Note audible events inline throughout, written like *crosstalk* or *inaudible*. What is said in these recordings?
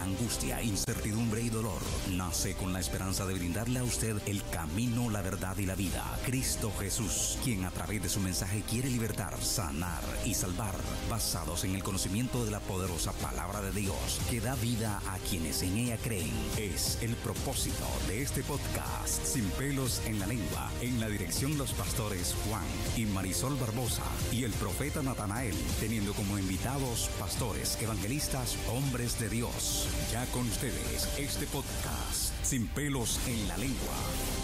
angustia, incertidumbre y dolor, nace con la esperanza de brindarle a usted el camino, la verdad y la vida. Cristo Jesús, quien a través de su mensaje quiere libertar, sanar y salvar, basados en el conocimiento de la poderosa palabra de Dios, que da vida a quienes en ella creen. Es el propósito de este podcast, Sin pelos en la lengua, en la dirección los pastores Juan y Marisol Barbosa y el profeta Natanael, teniendo como invitados pastores, evangelistas, hombres de Dios. Ya con ustedes, este podcast, Sin pelos en la lengua.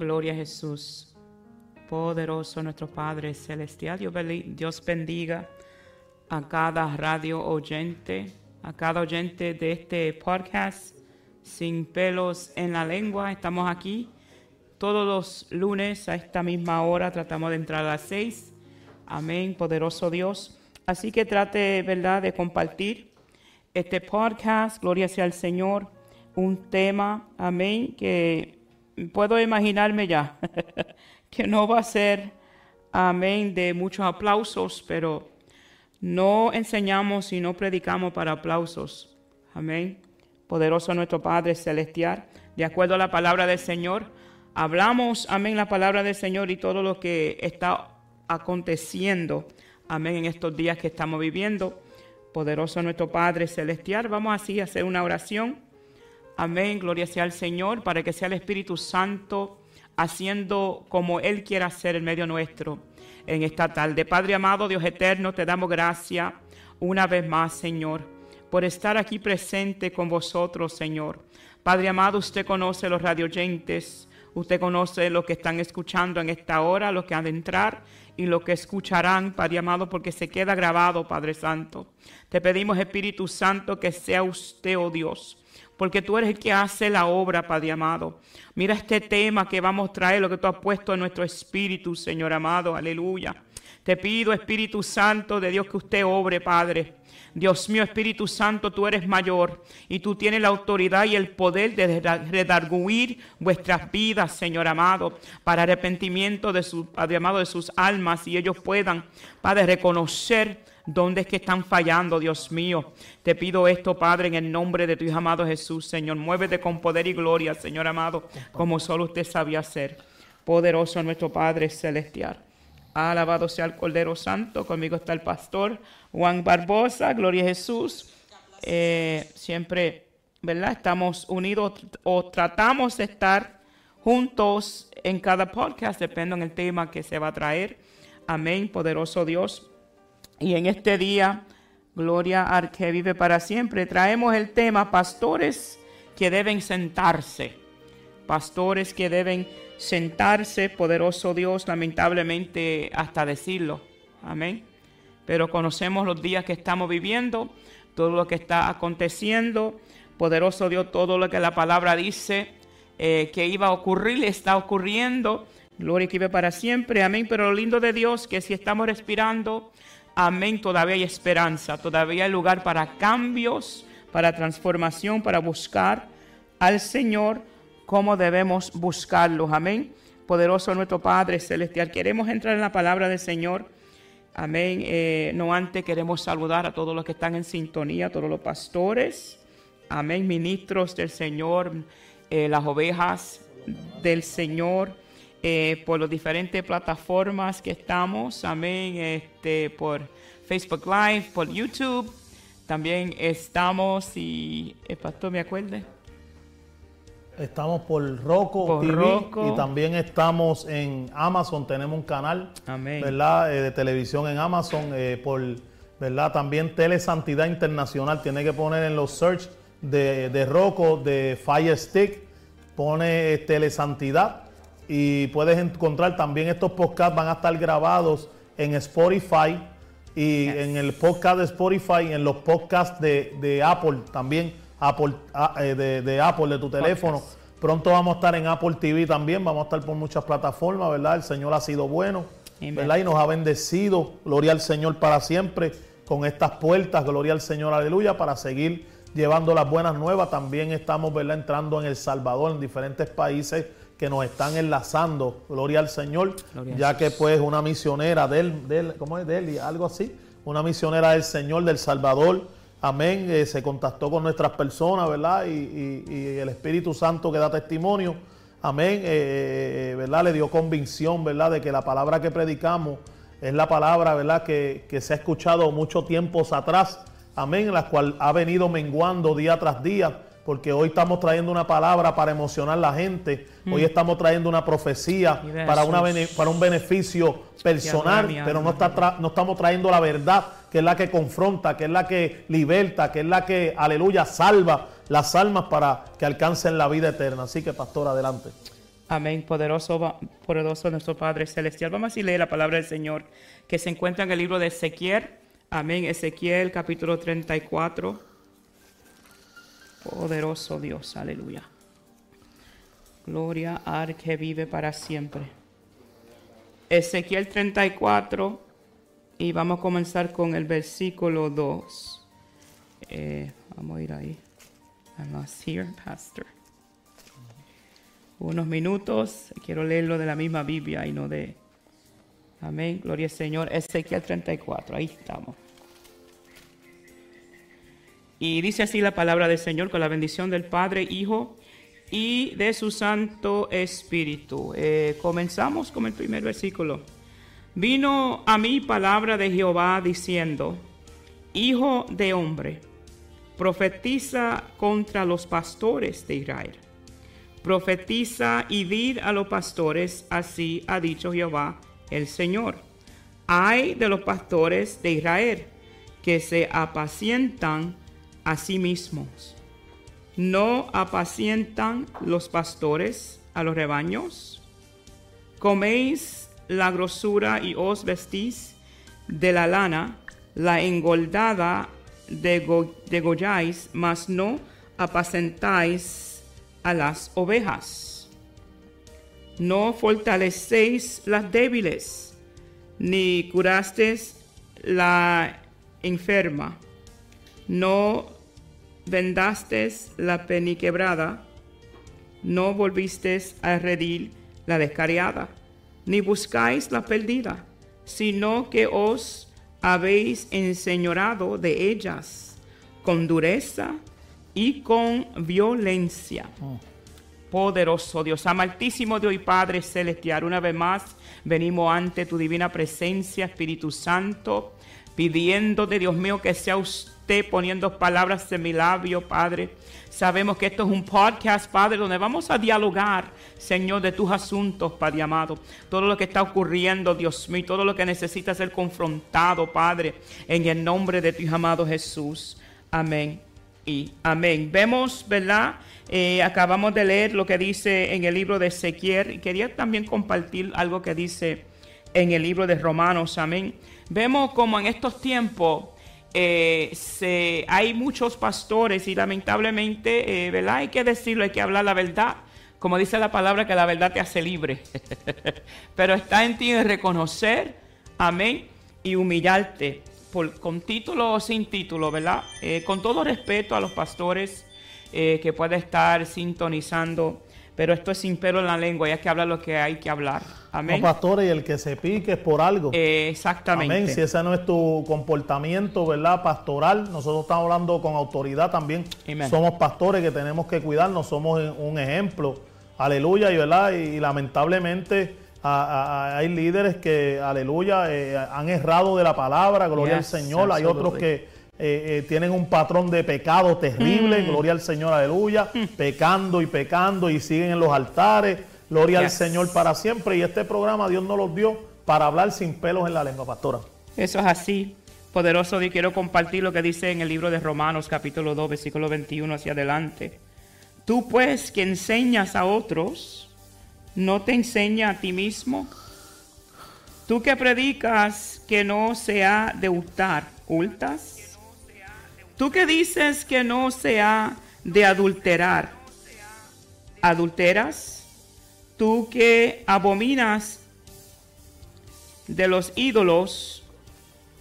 Gloria a Jesús. Poderoso nuestro Padre Celestial. Dios bendiga a cada radio oyente, a cada oyente de este podcast sin pelos en la lengua. Estamos aquí todos los lunes a esta misma hora. Tratamos de entrar a las seis. Amén, poderoso Dios. Así que trate, ¿verdad?, de compartir este podcast. Gloria sea al Señor. Un tema, amén, que puedo imaginarme ya, *laughs* que no va a ser, amén, de muchos aplausos, pero no enseñamos y no predicamos para aplausos. Amén. Poderoso nuestro Padre Celestial. De acuerdo a la palabra del Señor, hablamos, amén, la palabra del Señor y todo lo que está aconteciendo, amén, en estos días que estamos viviendo. Poderoso nuestro Padre Celestial. Vamos así a hacer una oración. Amén, gloria sea al Señor, para que sea el Espíritu Santo haciendo como Él quiera hacer en medio nuestro en esta tarde. Padre amado, Dios eterno, te damos gracias una vez más, Señor, por estar aquí presente con vosotros, Señor. Padre amado, usted conoce los radioyentes, usted conoce los que están escuchando en esta hora, los que han de entrar y los que escucharán, Padre amado, porque se queda grabado, Padre Santo. Te pedimos, Espíritu Santo, que sea usted, oh Dios, porque tú eres el que hace la obra, Padre amado. Mira este tema que vamos a traer, lo que tú has puesto en nuestro espíritu, Señor amado, aleluya. Te pido, Espíritu Santo de Dios, que usted obre, Padre. Dios mío, Espíritu Santo, tú eres mayor y tú tienes la autoridad y el poder de redarguir vuestras vidas, Señor amado, para arrepentimiento de su Padre amado, de sus almas y ellos puedan, Padre, reconocer dónde es que están fallando, Dios mío. Te pido esto, Padre, en el nombre de tu Hijo amado Jesús, Señor. Muévete con poder y gloria, Señor amado, como solo usted sabía hacer. Poderoso nuestro Padre celestial. Alabado sea el Cordero Santo. Conmigo está el pastor Juan Barbosa. Gloria a Jesús. eh, siempre, ¿verdad? Estamos unidos o tratamos de estar juntos en cada podcast, depende del tema que se va a traer. Amén, poderoso Dios. Y en este día, gloria al que vive para siempre, traemos el tema pastores que deben sentarse. Pastores que deben sentarse, poderoso Dios, lamentablemente hasta decirlo. Amén. Pero conocemos los días que estamos viviendo, todo lo que está aconteciendo. Poderoso Dios, todo lo que la palabra dice eh, que iba a ocurrir, está ocurriendo. Gloria que vive para siempre. Amén. Pero lo lindo de Dios que si estamos respirando, amén, todavía hay esperanza, todavía hay lugar para cambios, para transformación, para buscar al Señor como debemos buscarlos. Amén. Poderoso nuestro Padre Celestial. Queremos entrar en la palabra del Señor. Amén. Eh, no antes queremos saludar a todos los que están en sintonía, a todos los pastores. Amén. Ministros del Señor, eh, las ovejas del Señor, eh, por las diferentes plataformas que estamos. Amén. Este, por Facebook Live, por YouTube. También estamos, y el pastor me acuerde. Estamos por Roku Por TV y también estamos en Amazon. Tenemos un canal, Amén. ¿verdad? Eh, de televisión en Amazon. eh, por, ¿verdad? También Telesantidad Internacional. Tiene que poner en los search de, de Roku, de Fire Stick. Pone eh, Telesantidad y puedes encontrar también estos podcasts van a estar grabados en Spotify y Yes. en el podcast de Spotify, en los podcasts de, de Apple también, Apple, ah, eh, de, de Apple, de tu teléfono. Podcast. Pronto vamos a estar en Apple TV también, vamos a estar por muchas plataformas, ¿verdad? El Señor ha sido bueno. ¿verdad? Y nos ha bendecido, gloria al Señor para siempre, con estas puertas, gloria al Señor, aleluya, para seguir llevando las buenas nuevas. También estamos, ¿verdad? Entrando en El Salvador, en diferentes países que nos están enlazando, gloria al Señor, Gloria ya que pues una misionera del, del ¿cómo es? Del, algo así, una misionera del Señor del Salvador, amén, eh, se contactó con nuestras personas, ¿verdad? Y, y- y el Espíritu Santo que da testimonio, amén, eh, eh, ¿verdad? Le dio convicción, ¿verdad? De que la palabra que predicamos es la palabra, ¿verdad? Que, que se ha escuchado muchos tiempos atrás, amén, la cual ha venido menguando día tras día, porque hoy estamos trayendo una palabra para emocionar a la gente, hoy estamos trayendo una profecía para, una Jesús. bene- para un beneficio personal, pero no, alma. está tra- no estamos trayendo la verdad, que es la que confronta, que es la que liberta, que es la que, aleluya, salva las almas para que alcancen la vida eterna. Así que, pastor, adelante. Amén, poderoso, poderoso nuestro Padre Celestial. Vamos a leer la palabra del Señor que se encuentra en el libro de Ezequiel. Amén, Ezequiel capítulo 34. Poderoso Dios, aleluya. Gloria al que vive para siempre. Ezequiel 34 y vamos a comenzar con el versículo 2. Eh, vamos a ir ahí. I'm lost here, Pastor unos minutos. Quiero leerlo de la misma Biblia y no de... Amén. Gloria al Señor. Ezequiel 34. Ahí estamos. Y dice así la palabra del Señor con la bendición del Padre, Hijo y de su Santo Espíritu. Eh, comenzamos con el primer versículo. Vino a mí palabra de Jehová diciendo, Hijo de hombre, profetiza contra los pastores de Israel profetiza y dir a los pastores, así ha dicho Jehová el Señor. Hay de los pastores de Israel que se apacientan a mismos. ¿No apacientan los pastores a los rebaños? Coméis la grosura y os vestís de la lana, la engoldada dego- degolláis, mas no apacentáis a las ovejas. No fortalecéis las débiles, ni curasteis la enferma. No vendasteis la peniquebrada, no volvisteis a redil la descariada, ni buscáis la perdida, sino que os habéis enseñorado de ellas con dureza y con violencia. Poderoso Dios, amaltísimo Dios y Padre Celestial, una vez más venimos ante tu divina presencia, Espíritu Santo. Pidiéndote, Dios mío, que sea usted poniendo palabras en mi labio, Padre. Sabemos que esto es un podcast, Padre, donde vamos a dialogar, Señor, de tus asuntos, Padre amado. Todo lo que está ocurriendo, Dios mío, todo lo que necesita ser confrontado, Padre, en el nombre de tu amado Jesús. Amén y amén. Vemos, ¿verdad? Eh, acabamos de leer lo que dice en el libro de Ezequiel y quería también compartir algo que dice en el libro de Romanos, amén. Vemos como en estos tiempos eh, se, hay muchos pastores y lamentablemente, eh, ¿verdad? Hay que decirlo, hay que hablar la verdad. Como dice la palabra, que la verdad te hace libre. *laughs* Pero está en ti reconocer, amén, y humillarte, con título o sin título, ¿verdad? Eh, con todo respeto a los pastores que puede estar sintonizando, pero esto es sin pelo en la lengua y hay que hablar lo que hay que hablar. Amén. No, pastores, y el que se pique es por algo. Eh, exactamente. Amén. Si ese no es tu comportamiento, ¿verdad? Pastoral, nosotros estamos hablando con autoridad también. Amén. Somos pastores que tenemos que cuidarnos, somos un ejemplo. Aleluya, y verdad, y, lamentablemente a- a- a- hay líderes que, aleluya, eh, han errado de la palabra, gloria Yes, al Señor. Hay otros que eh, eh, tienen un patrón de pecado terrible, Mm. gloria al Señor, aleluya, pecando y pecando y siguen en los altares, gloria Yes. al Señor para siempre. Y este programa Dios nos los dio para hablar sin pelos en la lengua, pastora. Eso es así. Poderoso Dios, quiero compartir lo que dice en el libro de Romanos capítulo 2, versículo 21 hacia adelante. Tú pues que enseñas a otros, ¿no te enseña a ti mismo? Tú que predicas que no se ha de hurtar, ¿hurtas? Tú que dices que no se ha de adulterar, ¿adulteras? Tú que abominas de los ídolos,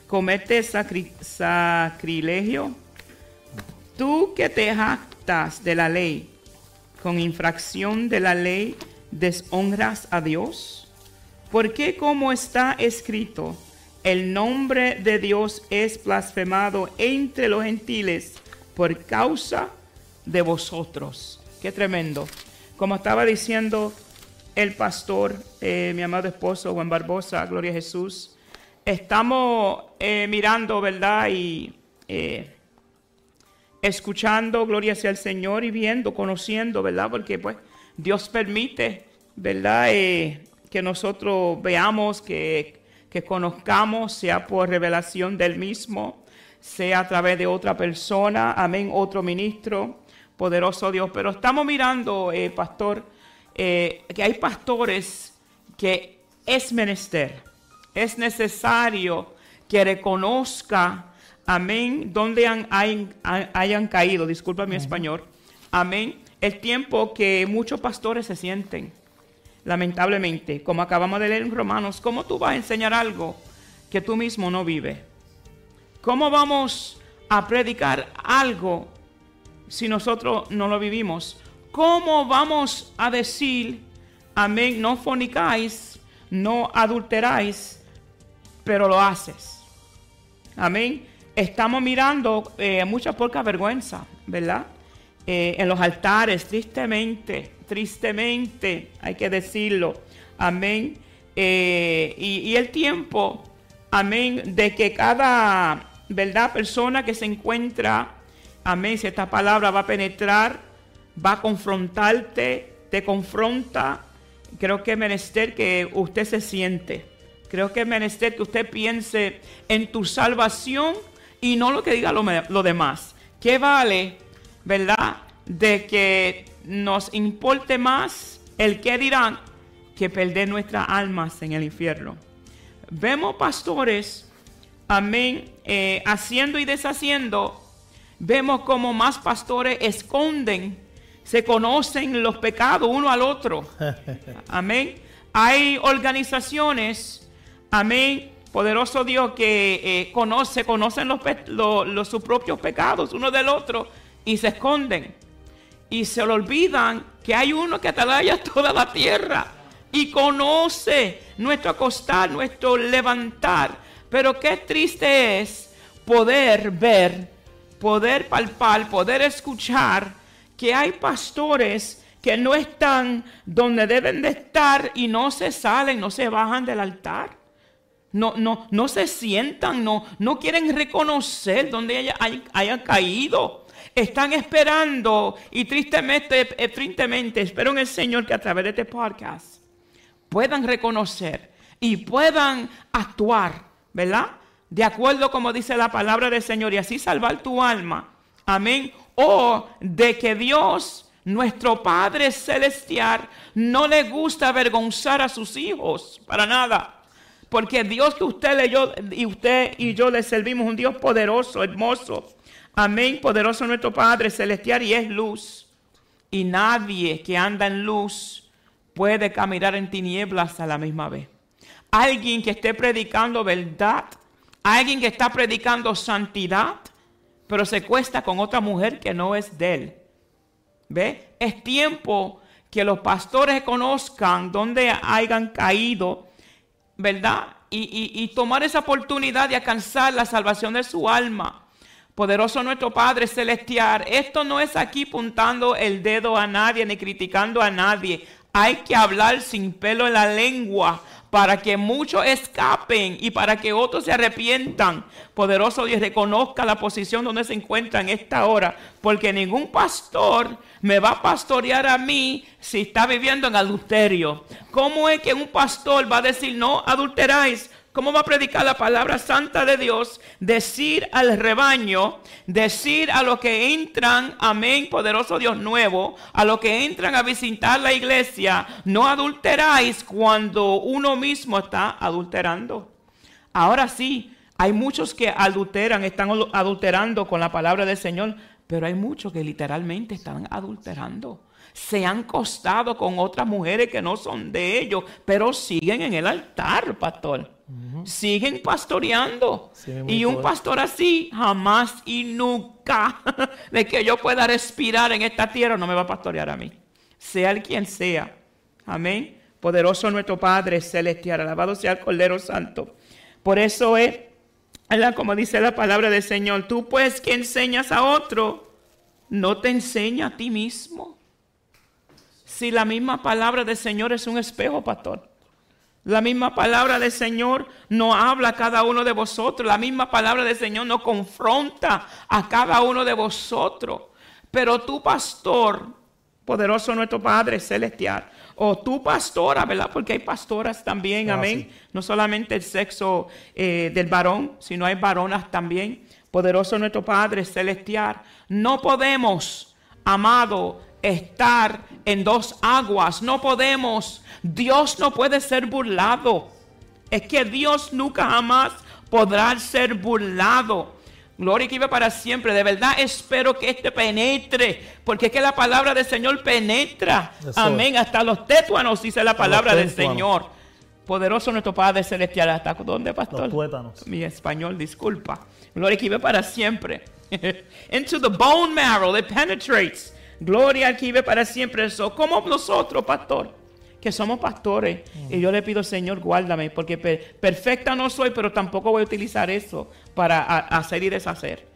cometes sacri- sacrilegio. Tú que te jactas de la ley, con infracción de la ley, deshonras a Dios. Porque como está escrito, el nombre de Dios es blasfemado entre los gentiles por causa de vosotros. Qué tremendo. Como estaba diciendo el pastor, eh, mi amado esposo Juan Barbosa, Gloria a Jesús, estamos eh, mirando, ¿verdad? Y eh, escuchando, gloria sea al Señor, y viendo, conociendo, ¿verdad? Porque pues Dios permite, ¿verdad? Que nosotros veamos, que, que conozcamos, sea por revelación del mismo, sea a través de otra persona, amén, otro ministro, poderoso Dios. Pero estamos mirando, eh, pastor, eh, que hay pastores que es menester, es necesario que reconozca, amén, donde han- hayan, hayan caído, disculpa mi español, amén, el tiempo que muchos pastores se sienten, lamentablemente, como acabamos de leer en Romanos, ¿cómo tú vas a enseñar algo que tú mismo no vives? ¿Cómo vamos a predicar algo si nosotros no lo vivimos? ¿Cómo vamos a decir, amén, no fornicáis, no adulteráis, pero lo haces? Amén. Estamos mirando eh, mucha poca vergüenza, ¿verdad? Eh, en los altares, tristemente, tristemente, hay que decirlo. Amén. Eh, y, el tiempo, amén, de que cada, ¿verdad? Persona que se encuentra, amén, si esta palabra va a penetrar, va a confrontarte, te confronta. Creo que es menester que usted se siente. Creo que es menester que usted piense en tu salvación y no lo que diga lo, lo demás. ¿Qué vale, verdad, de que nos importe más el que dirán que perder nuestras almas en el infierno? Vemos pastores, amén, eh, haciendo y deshaciendo. Vemos como más pastores esconden, se conocen los pecados uno al otro. *laughs* Amén. Hay organizaciones, amén, poderoso Dios, que eh, conoce, conocen los, sus propios pecados uno del otro y se esconden. Y se le olvidan que hay uno que atalaya *laughs* toda la tierra y conoce nuestro acostar, nuestro levantar. Pero qué triste es poder ver, poder palpar, poder escuchar que hay pastores que no están donde deben de estar y no se salen, no se bajan del altar. No, no, no se sientan, no, no quieren reconocer haya- hay- hayan caído. Están esperando y tristemente, eh, tristemente espero en el Señor que a través de este podcast puedan reconocer y puedan actuar, ¿verdad? De acuerdo como dice la palabra del Señor y así salvar tu alma. Amén. O de que Dios, nuestro Padre Celestial, no le gusta avergonzar a sus hijos para nada. Porque Dios que usted leyó y usted y yo le servimos, un Dios poderoso, hermoso. Amén. Poderoso nuestro Padre Celestial y es luz. Y nadie que anda en luz puede caminar en tinieblas a la misma vez. Alguien que esté predicando verdad, alguien que está predicando santidad, pero se cuesta con otra mujer que no es de él. ¿Ve? Es tiempo que los pastores conozcan dónde hayan caído, ¿verdad? Y, y- y tomar esa oportunidad de alcanzar la salvación de su alma. Poderoso nuestro Padre Celestial, esto no es aquí puntando el dedo a nadie ni criticando a nadie. Hay que hablar sin pelo en la lengua para que muchos escapen y para que otros se arrepientan. Poderoso Dios reconozca la posición donde se encuentra en esta hora, porque ningún pastor me va a pastorear a mí si está viviendo en adulterio. ¿Cómo es que un pastor va a decir no adulteráis? ¿Cómo va a predicar la palabra santa de Dios? Decir al rebaño, decir a los que entran, amén, poderoso Dios nuevo, a los que entran a visitar la iglesia, no adulteráis cuando uno mismo está adulterando. Ahora sí, hay muchos que adulteran, están adulterando con la palabra del Señor, pero hay muchos que literalmente están adulterando. Se han costado con otras mujeres que no son de ellos, pero siguen en el altar, pastor. Siguen pastoreando. Sí, y un pastor así, jamás y nunca *laughs* de que yo pueda respirar en esta tierra, no me va a pastorear a mí. Sea el quien sea. Amén. Poderoso nuestro Padre celestial, alabado sea el Cordero Santo. Por eso es, ¿verdad? como dice la palabra del Señor, tú pues que enseñas a otro, no te enseña a ti mismo. Si la misma palabra del Señor es un espejo, pastor. La misma palabra del Señor no habla a cada uno de vosotros. La misma palabra del Señor no confronta a cada uno de vosotros. Pero tú, pastor, poderoso nuestro Padre celestial, o tú, pastora, ¿verdad? Porque hay pastoras también, Ah, amén. sí. No solamente el sexo eh, del varón, sino hay varonas también. Poderoso nuestro Padre celestial. No podemos, amado, estar en dos aguas. No podemos. Dios no puede ser burlado. Es que Dios nunca jamás podrá ser burlado. Gloria y que vive para siempre. De verdad espero que este penetre. Porque es que la palabra del Señor penetra. Eso es. Amén. Hasta los tetuanos dice la palabra del tétuanos. Señor. Poderoso nuestro Padre Celestial. ¿Hasta dónde, pastor? Los tuétanos. Mi español, disculpa. Gloria que vive para siempre. *laughs* Into the bone marrow, it penetrates. Gloria al que vive para siempre. Eso, como nosotros, pastor, que somos pastores. Y yo le pido, Señor, guárdame, porque per- perfecta no soy, pero tampoco voy a utilizar eso para hacer y deshacer.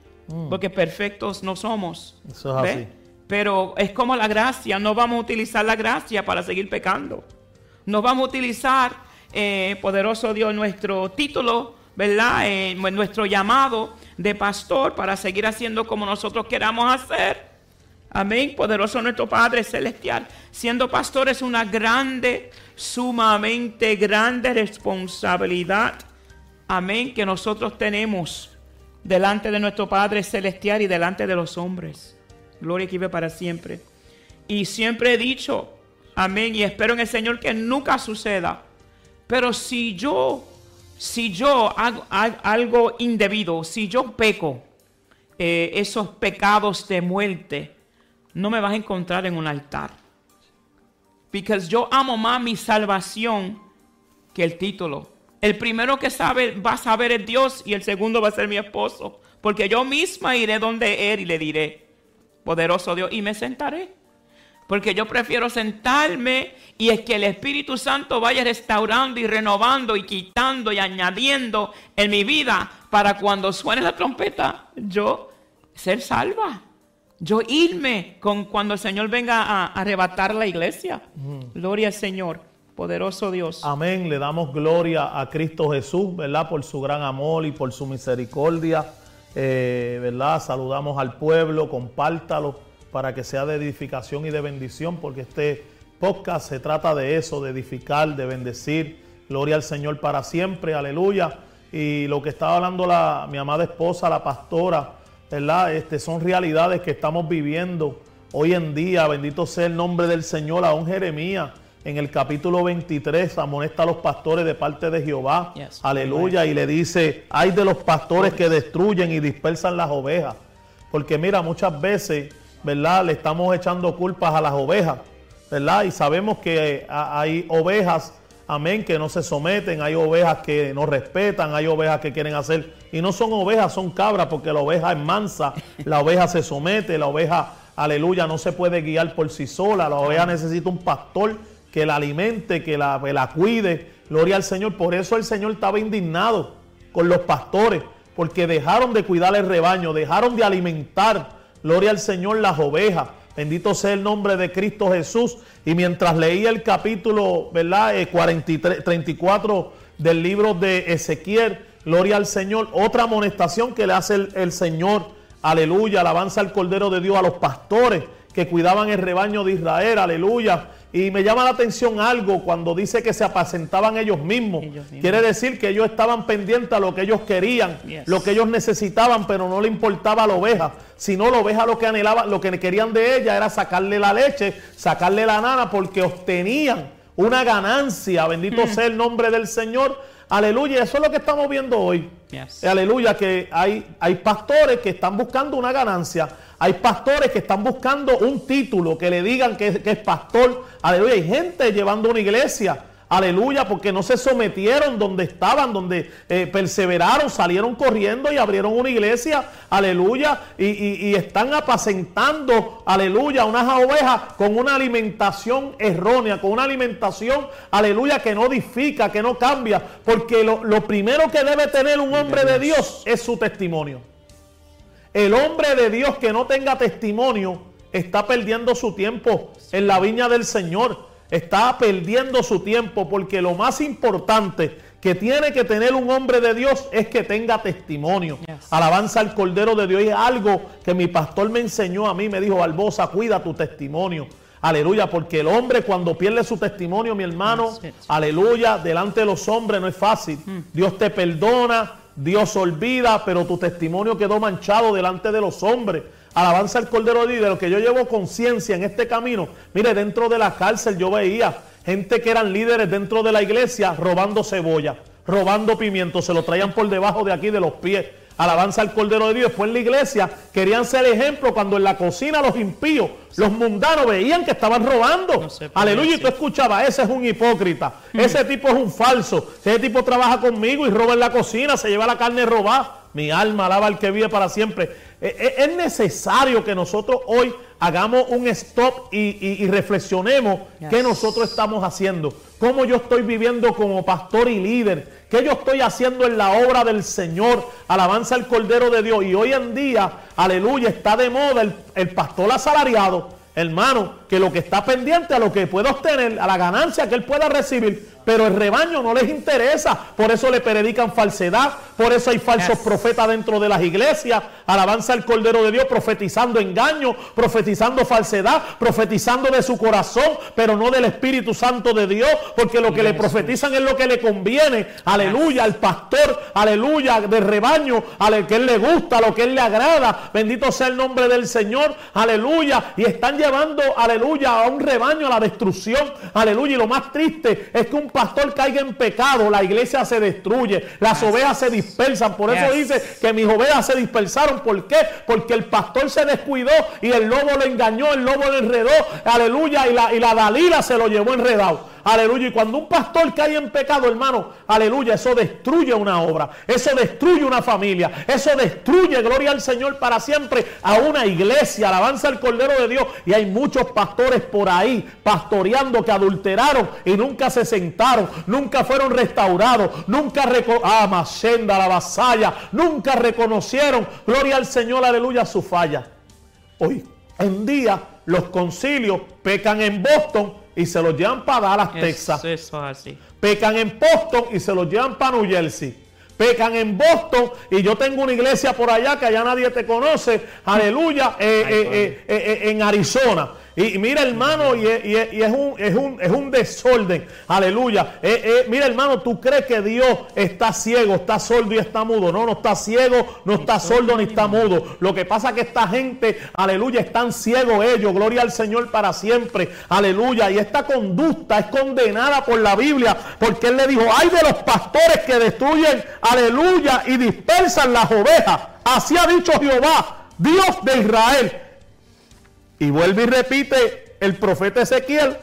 Porque perfectos no somos. Eso es ¿Ve? así. Pero es como la gracia, no vamos a utilizar la gracia para seguir pecando. No vamos a utilizar, eh, poderoso Dios, nuestro título, ¿verdad? Eh, nuestro llamado de pastor para seguir haciendo como nosotros queramos hacer. Amén, poderoso nuestro Padre Celestial. Siendo pastor es una grande, sumamente grande responsabilidad. Amén, que nosotros tenemos delante de nuestro Padre Celestial y delante de los hombres. Gloria que vive para siempre. Y siempre he dicho, amén, y espero en el Señor que nunca suceda. Pero si yo, si yo hago, algo indebido, si yo peco, eh, esos pecados de muerte, no me vas a encontrar en un altar. Porque yo amo más mi salvación que el título. El primero que sabe va a saber es Dios y el segundo va a ser mi esposo. Porque yo misma iré donde Él y le diré, poderoso Dios, y me sentaré. Porque yo prefiero sentarme y es que el Espíritu Santo vaya restaurando y renovando y quitando y añadiendo en mi vida para cuando suene la trompeta, yo ser salva. Yo irme con cuando el Señor venga a, arrebatar la iglesia. Gloria al Señor. Poderoso Dios. Amén. Le damos gloria a Cristo Jesús, ¿verdad? Por su gran amor y por su misericordia. Eh, ¿Verdad? Saludamos al pueblo, compártalo para que sea de edificación y de bendición, porque este podcast se trata de eso, de edificar, de bendecir. Gloria al Señor para siempre, aleluya. Y lo que estaba hablando la, mi amada esposa, la pastora, ¿verdad? Este, son realidades que estamos viviendo hoy en día. Bendito sea el nombre del Señor. Aún Jeremías en el capítulo 23 amonesta a los pastores de parte de Jehová. Yes. Aleluya. Y le dice, hay de los pastores que destruyen y dispersan las ovejas. Porque mira, muchas veces, ¿verdad? Le estamos echando culpas a las ovejas, ¿verdad? Y sabemos que a- hay ovejas, amén, que no se someten, hay ovejas que no respetan, hay ovejas que quieren hacer, y no son ovejas, son cabras, porque la oveja es mansa, la oveja se somete, la oveja, aleluya, no se puede guiar por sí sola, la oveja necesita un pastor que la alimente, que la, cuide, gloria al Señor, por eso el Señor estaba indignado con los pastores, porque dejaron de cuidar el rebaño, dejaron de alimentar, gloria al Señor, las ovejas. Bendito sea el nombre de Cristo Jesús. Y mientras leía el capítulo, ¿verdad? Eh, 43, 34 del libro de Ezequiel, gloria al Señor, otra amonestación que le hace el, el Señor, aleluya, alabanza al Cordero de Dios a los pastores que cuidaban el rebaño de Israel, aleluya. Y me llama la atención algo cuando dice que se apacentaban ellos mismos. Ellos mismos. Quiere decir que ellos estaban pendientes a lo que ellos querían, Yes. lo que ellos necesitaban, pero no le importaba la oveja. Sino la oveja lo que anhelaba, lo que querían de ella era sacarle la leche, sacarle la nana, porque obtenían una ganancia. Bendito sea el nombre del Señor. Aleluya. Eso es lo que estamos viendo hoy. Yes. Aleluya, que hay, hay pastores que están buscando una ganancia. Hay pastores que están buscando un título, que le digan que, que es pastor. Aleluya, hay gente llevando una iglesia. Aleluya, porque no se sometieron donde estaban, donde eh, perseveraron, salieron corriendo y abrieron una iglesia. Aleluya, y, y- y están apacentando, aleluya, unas ovejas con una alimentación errónea, con una alimentación, aleluya, que no edifica, que no cambia. Porque lo, lo primero que debe tener un hombre de Dios es su testimonio. El hombre de Dios que no tenga testimonio está perdiendo su tiempo en la viña del Señor. Está perdiendo su tiempo porque lo más importante que tiene que tener un hombre de Dios es que tenga testimonio. Yes. Alabanza al Cordero de Dios. Y es algo que mi pastor me enseñó a mí. Me dijo, Barbosa, cuida tu testimonio. Aleluya, porque el hombre cuando pierde su testimonio, mi hermano, Yes, aleluya, delante de los hombres no es fácil. Dios te perdona, Dios olvida, pero tu testimonio quedó manchado delante de los hombres. Alabanza al Cordero de Dios, de lo que yo llevo conciencia en este camino. Mire, dentro de la cárcel yo veía gente que eran líderes dentro de la iglesia robando cebolla, robando pimiento, se lo traían por debajo de aquí de los pies. Alabanza al Cordero de Dios. Después en la iglesia querían ser ejemplo cuando en la cocina los impíos, los mundanos veían que estaban robando. No Aleluya. Y tú escuchabas, ese es un hipócrita, ese tipo es un falso, ese tipo trabaja conmigo y roba en la cocina, se lleva la carne robada. Mi alma alaba al que vive para siempre. Eh, eh, Es necesario que nosotros hoy hagamos un stop y, y- y reflexionemos Yes. qué nosotros estamos haciendo, cómo yo estoy viviendo como pastor y líder, qué yo estoy haciendo en la obra del Señor, alabanza al Cordero de Dios. Y hoy en día, aleluya, está de moda el, el pastor asalariado, hermano, que lo que está pendiente a lo que pueda obtener, a la ganancia que él pueda recibir, pero el rebaño no les interesa, por eso le predican falsedad, por eso hay falsos Yes. profetas dentro de las iglesias, alabanza al Cordero de Dios, profetizando engaño, profetizando falsedad, profetizando de su corazón, pero no del Espíritu Santo de Dios, porque lo que le profetizan es lo que le conviene, aleluya, al pastor, aleluya, del rebaño, a lo que él le gusta, a lo que él le agrada, bendito sea el nombre del Señor, aleluya, y están llevando, aleluya, a un rebaño a la destrucción, aleluya, y lo más triste es que un pastor caiga en pecado, la iglesia se destruye, las ovejas se dispersan, por eso Yes. dice que mis ovejas se dispersaron, ¿por qué? Porque el pastor se descuidó y el lobo lo engañó, el lobo lo enredó, aleluya, y la, y la Dalila se lo llevó enredado. Aleluya. Y cuando un pastor cae en pecado, hermano, aleluya, eso destruye una obra, eso destruye una familia, eso destruye, gloria al Señor para siempre, a una iglesia. Alabanza al Cordero de Dios. Y hay muchos pastores por ahí pastoreando que adulteraron y nunca se sentaron, nunca fueron restaurados, nunca reco ah, la vasalla, nunca reconocieron, gloria al Señor, aleluya, su falla. Hoy en día los concilios pecan en Boston, y se los llevan para Dallas, Es- Texas. Eso es así. Pecan en Boston y se los llevan para New Jersey. Pecan en Boston y yo tengo una iglesia por allá que allá nadie te conoce. Aleluya. Ay, eh, eh, eh, en Arizona. Y, y mira, hermano, y es, un, es, un, es un desorden. Aleluya. Eh, eh, mira, hermano, tú crees que Dios está ciego, está sordo y está mudo. No, no está ciego, no está sordo ni está mudo. Lo que pasa es que esta gente, aleluya, están ciegos ellos. Gloria al Señor para siempre. Aleluya. Y esta conducta es condenada por la Biblia. Porque Él le dijo, hay de los pastores que destruyen, aleluya, y dispersan las ovejas. Así ha dicho Jehová, Dios de Israel. Y vuelve y repite el profeta Ezequiel.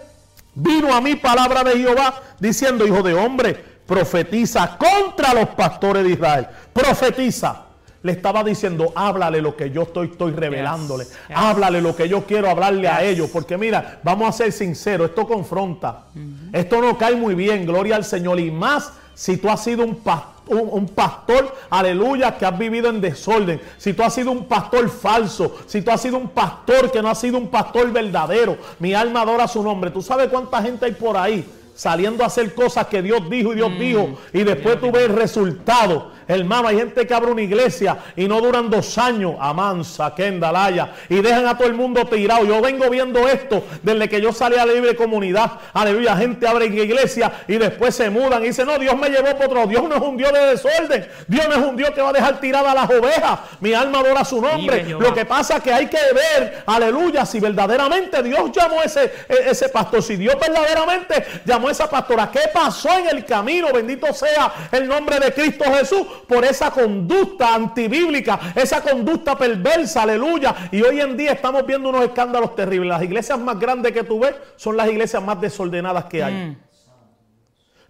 Vino a mí palabra de Jehová diciendo, hijo de hombre, profetiza contra los pastores de Israel. Profetiza. Le estaba diciendo, háblale lo que yo estoy, estoy revelándole. yes. Háblale lo que yo quiero hablarle a ellos. Porque mira, vamos a ser sinceros, esto confronta. Esto no cae muy bien, gloria al Señor. Y más si tú has sido un pastor un, un pastor, aleluya, que has vivido en desorden, si tú has sido un pastor falso, si tú has sido un pastor que no has sido un pastor verdadero, mi alma adora su nombre. ¿Tú sabes cuánta gente hay por ahí saliendo a hacer cosas que Dios dijo y Dios dijo y después tú ves el resultado? Hermano, hay gente que abre una iglesia y no duran dos años, amansa, kendalaya, y dejan a todo el mundo tirado. Yo vengo viendo esto desde que yo salí a la libre comunidad. Aleluya, gente abre iglesia y después se mudan y dicen, no, Dios me llevó por otro. Dios no es un Dios de desorden. Dios no es un Dios que va a dejar tiradas a las ovejas. Mi alma adora su nombre. Vive. Lo que pasa es que hay que ver, aleluya, si verdaderamente Dios llamó a ese, e- ese pastor, si Dios verdaderamente llamó a esa pastora, ¿qué pasó en el camino? Bendito sea el nombre de Cristo Jesús por esa conducta antibíblica, esa conducta perversa, aleluya. Y hoy en día estamos viendo unos escándalos terribles. Las iglesias más grandes que tú ves son las iglesias más desordenadas que hay.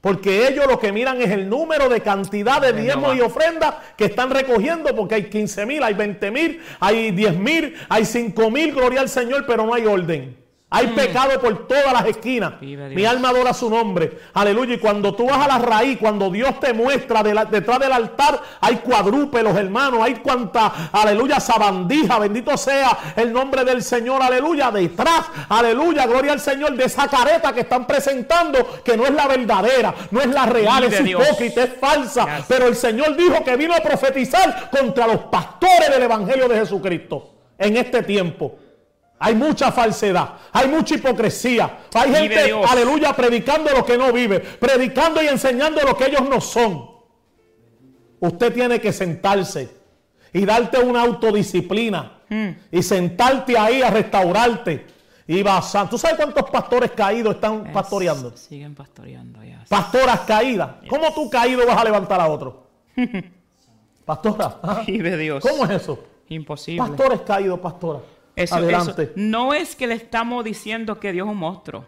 Porque ellos lo que miran es el número de cantidad de diezmos y ofrendas que están recogiendo, porque hay 15 mil, hay 20 mil, hay 10 mil, hay 5 mil, gloria al Señor, pero no hay orden. Hay pecado por todas las esquinas. Mm. Mi alma adora su nombre. Aleluya. Y cuando tú vas a la raíz, cuando Dios te muestra de la- detrás del altar, hay cuadrúpelos, hermanos. Hay cuanta, aleluya, sabandija. Bendito sea el nombre del Señor. Aleluya. Detrás, aleluya, gloria al Señor, de esa careta que están presentando, que no es la verdadera, no es la real, Vive es Dios. hipócrita, es falsa. Pero el Señor dijo que vino a profetizar contra los pastores del Evangelio de Jesucristo en este tiempo. Hay mucha falsedad, hay mucha hipocresía. Hay gente, aleluya, predicando lo que no vive, predicando y enseñando lo que ellos no son. Usted tiene que sentarse y darte una autodisciplina y sentarte ahí a restaurarte. Y vas a, ¿Tú sabes cuántos pastores caídos están Es- pastoreando? Siguen pastoreando, ya. Pastoras caídas. ¿Cómo tú caído vas a levantar a otro? *laughs* Pastora. Vive Dios. ¿cómo es eso? Imposible. Pastores caídos, pastora. Eso, Adelante. eso- no es que le estamos diciendo que Dios es un monstruo.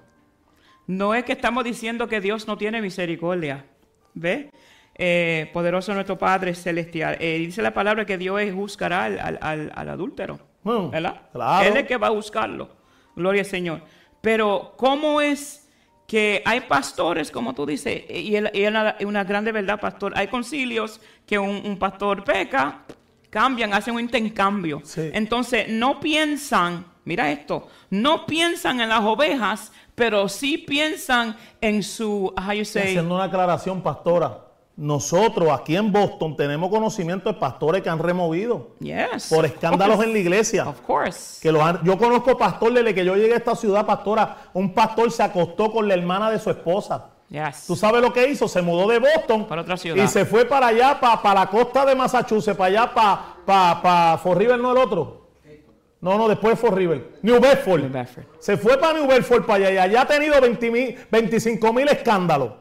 No es que estamos diciendo que Dios no tiene misericordia. ¿Ve? Eh, poderoso nuestro Padre Celestial. Eh, dice la palabra que Dios juzgará al, al- al- al adúltero. Mm, ¿Verdad? claro. Él es el que va a buscarlo. Gloria al Señor. Pero, ¿cómo es que hay pastores, como tú dices, y es una, una grande verdad, pastor? Hay concilios que un, un pastor peca, cambian, hacen un intercambio. Sí. Entonces, no piensan, mira esto, no piensan en las ovejas, pero sí piensan en su, how you say, Haciendo una aclaración, pastora. Nosotros aquí en Boston tenemos conocimiento de pastores que han removido yes. por escándalos course, en la iglesia. Of course. Que los han- yo conozco pastor desde que yo llegué a esta ciudad, pastora. Un pastor se acostó con la hermana de su esposa. Yes. ¿Tú sabes lo que hizo? Se mudó de Boston Para otra ciudad. y se fue para allá, para, la costa de Massachusetts, para allá, para, para, para Fall River, no el otro. No, no, después de Fall River. New Bedford. New Bedford. Se fue para New Bedford, para allá, y allá ha tenido 20 mil- 25 mil escándalos.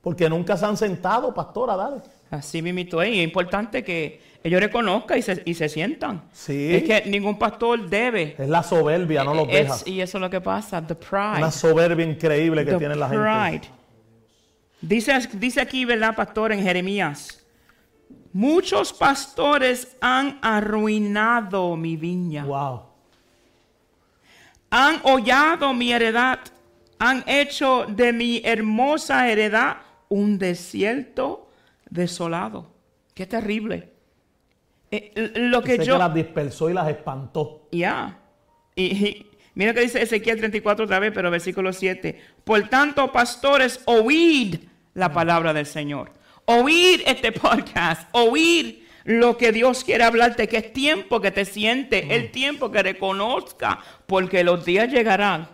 Porque nunca se han sentado, pastora, dale. Así mismo es importante que ellos reconozcan y se, y se sientan. Sí. Es que ningún pastor debe. Es la soberbia, no los Es- deja. y eso es lo que pasa, the pride. Una soberbia increíble que the tiene la gente. pride. Dice, dice aquí, ¿verdad, pastor? En Jeremías. Muchos pastores han arruinado mi viña. Wow. Han hollado mi heredad. Han hecho de mi hermosa heredad un desierto desolado. Qué terrible. Eh, lo que Dice yo... que las dispersó y las espantó. Ya. Y, y- Mira que dice Ezequiel 34 otra vez, pero versículo 7. Por tanto, pastores, oíd la palabra del Señor. Oíd este *laughs* podcast. Oíd lo que Dios quiere hablarte, que es tiempo que te siente, el tiempo que reconozca, porque los días llegarán.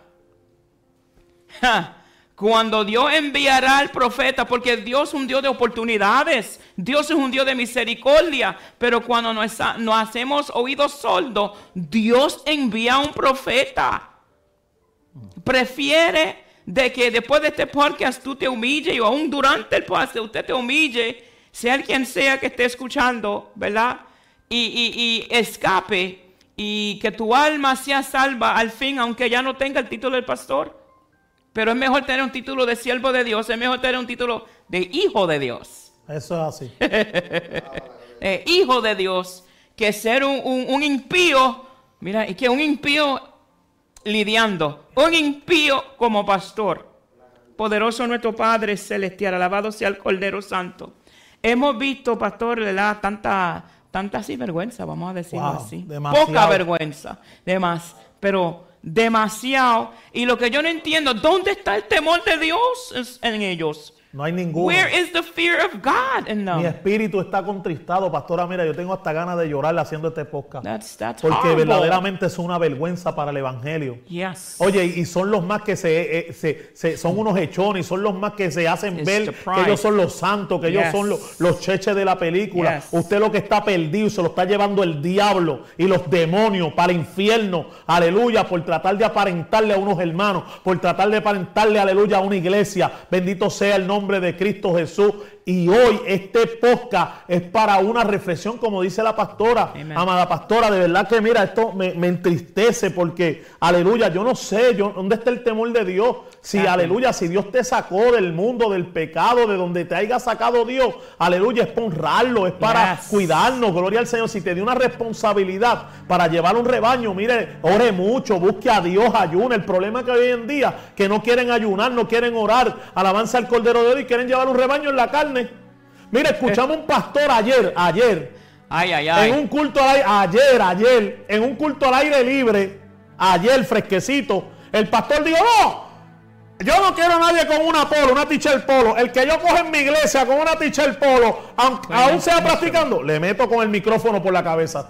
Ja, Cuando Dios enviará al profeta, porque Dios es un Dios de oportunidades, Dios es un Dios de misericordia, pero cuando nos, ha- nos hacemos oídos sordos, Dios envía a un profeta. Prefiere de que después de este podcast tú te humilles o aún durante el podcast usted te humille, sea quien sea que esté escuchando, ¿verdad? Y, y- y escape y que tu alma sea salva al fin, aunque ya no tenga el título del pastor. Pero es mejor tener un título de siervo de Dios, es mejor tener un título de hijo de Dios. Eso es así. *laughs* Eh, hijo de Dios, que ser un, un- un impío, mira, y que un impío lidiando, un impío como pastor. Poderoso nuestro Padre Celestial, alabado sea el Cordero Santo. Hemos visto, pastor, ¿verdad? Tanta, tanta sinvergüenza, vamos a decirlo Wow, así. demasiado. Poca vergüenza, de más, pero demasiado. Y lo que yo no entiendo, ¿dónde está el temor de Dios en ellos? No hay ninguno. Where is the fear of God in them? Mi espíritu está contristado, pastora. Mira, yo tengo hasta ganas de llorar haciendo este podcast. That's, that's Porque horrible. verdaderamente es una vergüenza para el evangelio. Yes. Oye, y son los más que se, eh, se- se- son unos hechones, son los más que se hacen It's ver que ellos son los santos, que ellos son los, los cheches de la película. Yes. Usted lo que está perdido se lo está llevando el diablo y los demonios para el infierno. Aleluya, por tratar de aparentarle a unos hermanos, por tratar de aparentarle, aleluya, a una iglesia. Bendito sea el nombre de Cristo Jesús. Y hoy este podcast es para una reflexión, como dice la pastora, Amen. amada pastora. De verdad que mira, esto me, me entristece porque, aleluya, yo no sé, yo, ¿dónde está el temor de Dios? Si, aleluya, si Dios te sacó del mundo, del pecado, de donde te haya sacado Dios, aleluya, es para honrarlo, es para Yes. cuidarnos, gloria al Señor. Si te dio una responsabilidad para llevar un rebaño, mire, ore mucho, busque a Dios, ayune. El problema es que hoy en día, que no quieren ayunar, no quieren orar, alabanza al Cordero de Dios y quieren llevar un rebaño en la carne. Mire, escuchamos un pastor ayer, ayer, Ay, ay, ay. en un culto al aire, ayer, ayer, en un culto al aire libre, ayer fresquecito, el pastor dijo, no, yo no quiero a nadie con una polo, una t-shirt polo. El que yo coge en mi iglesia con una t-shirt polo, aunque Bueno, aún sea practicando, le meto con el micrófono por la cabeza.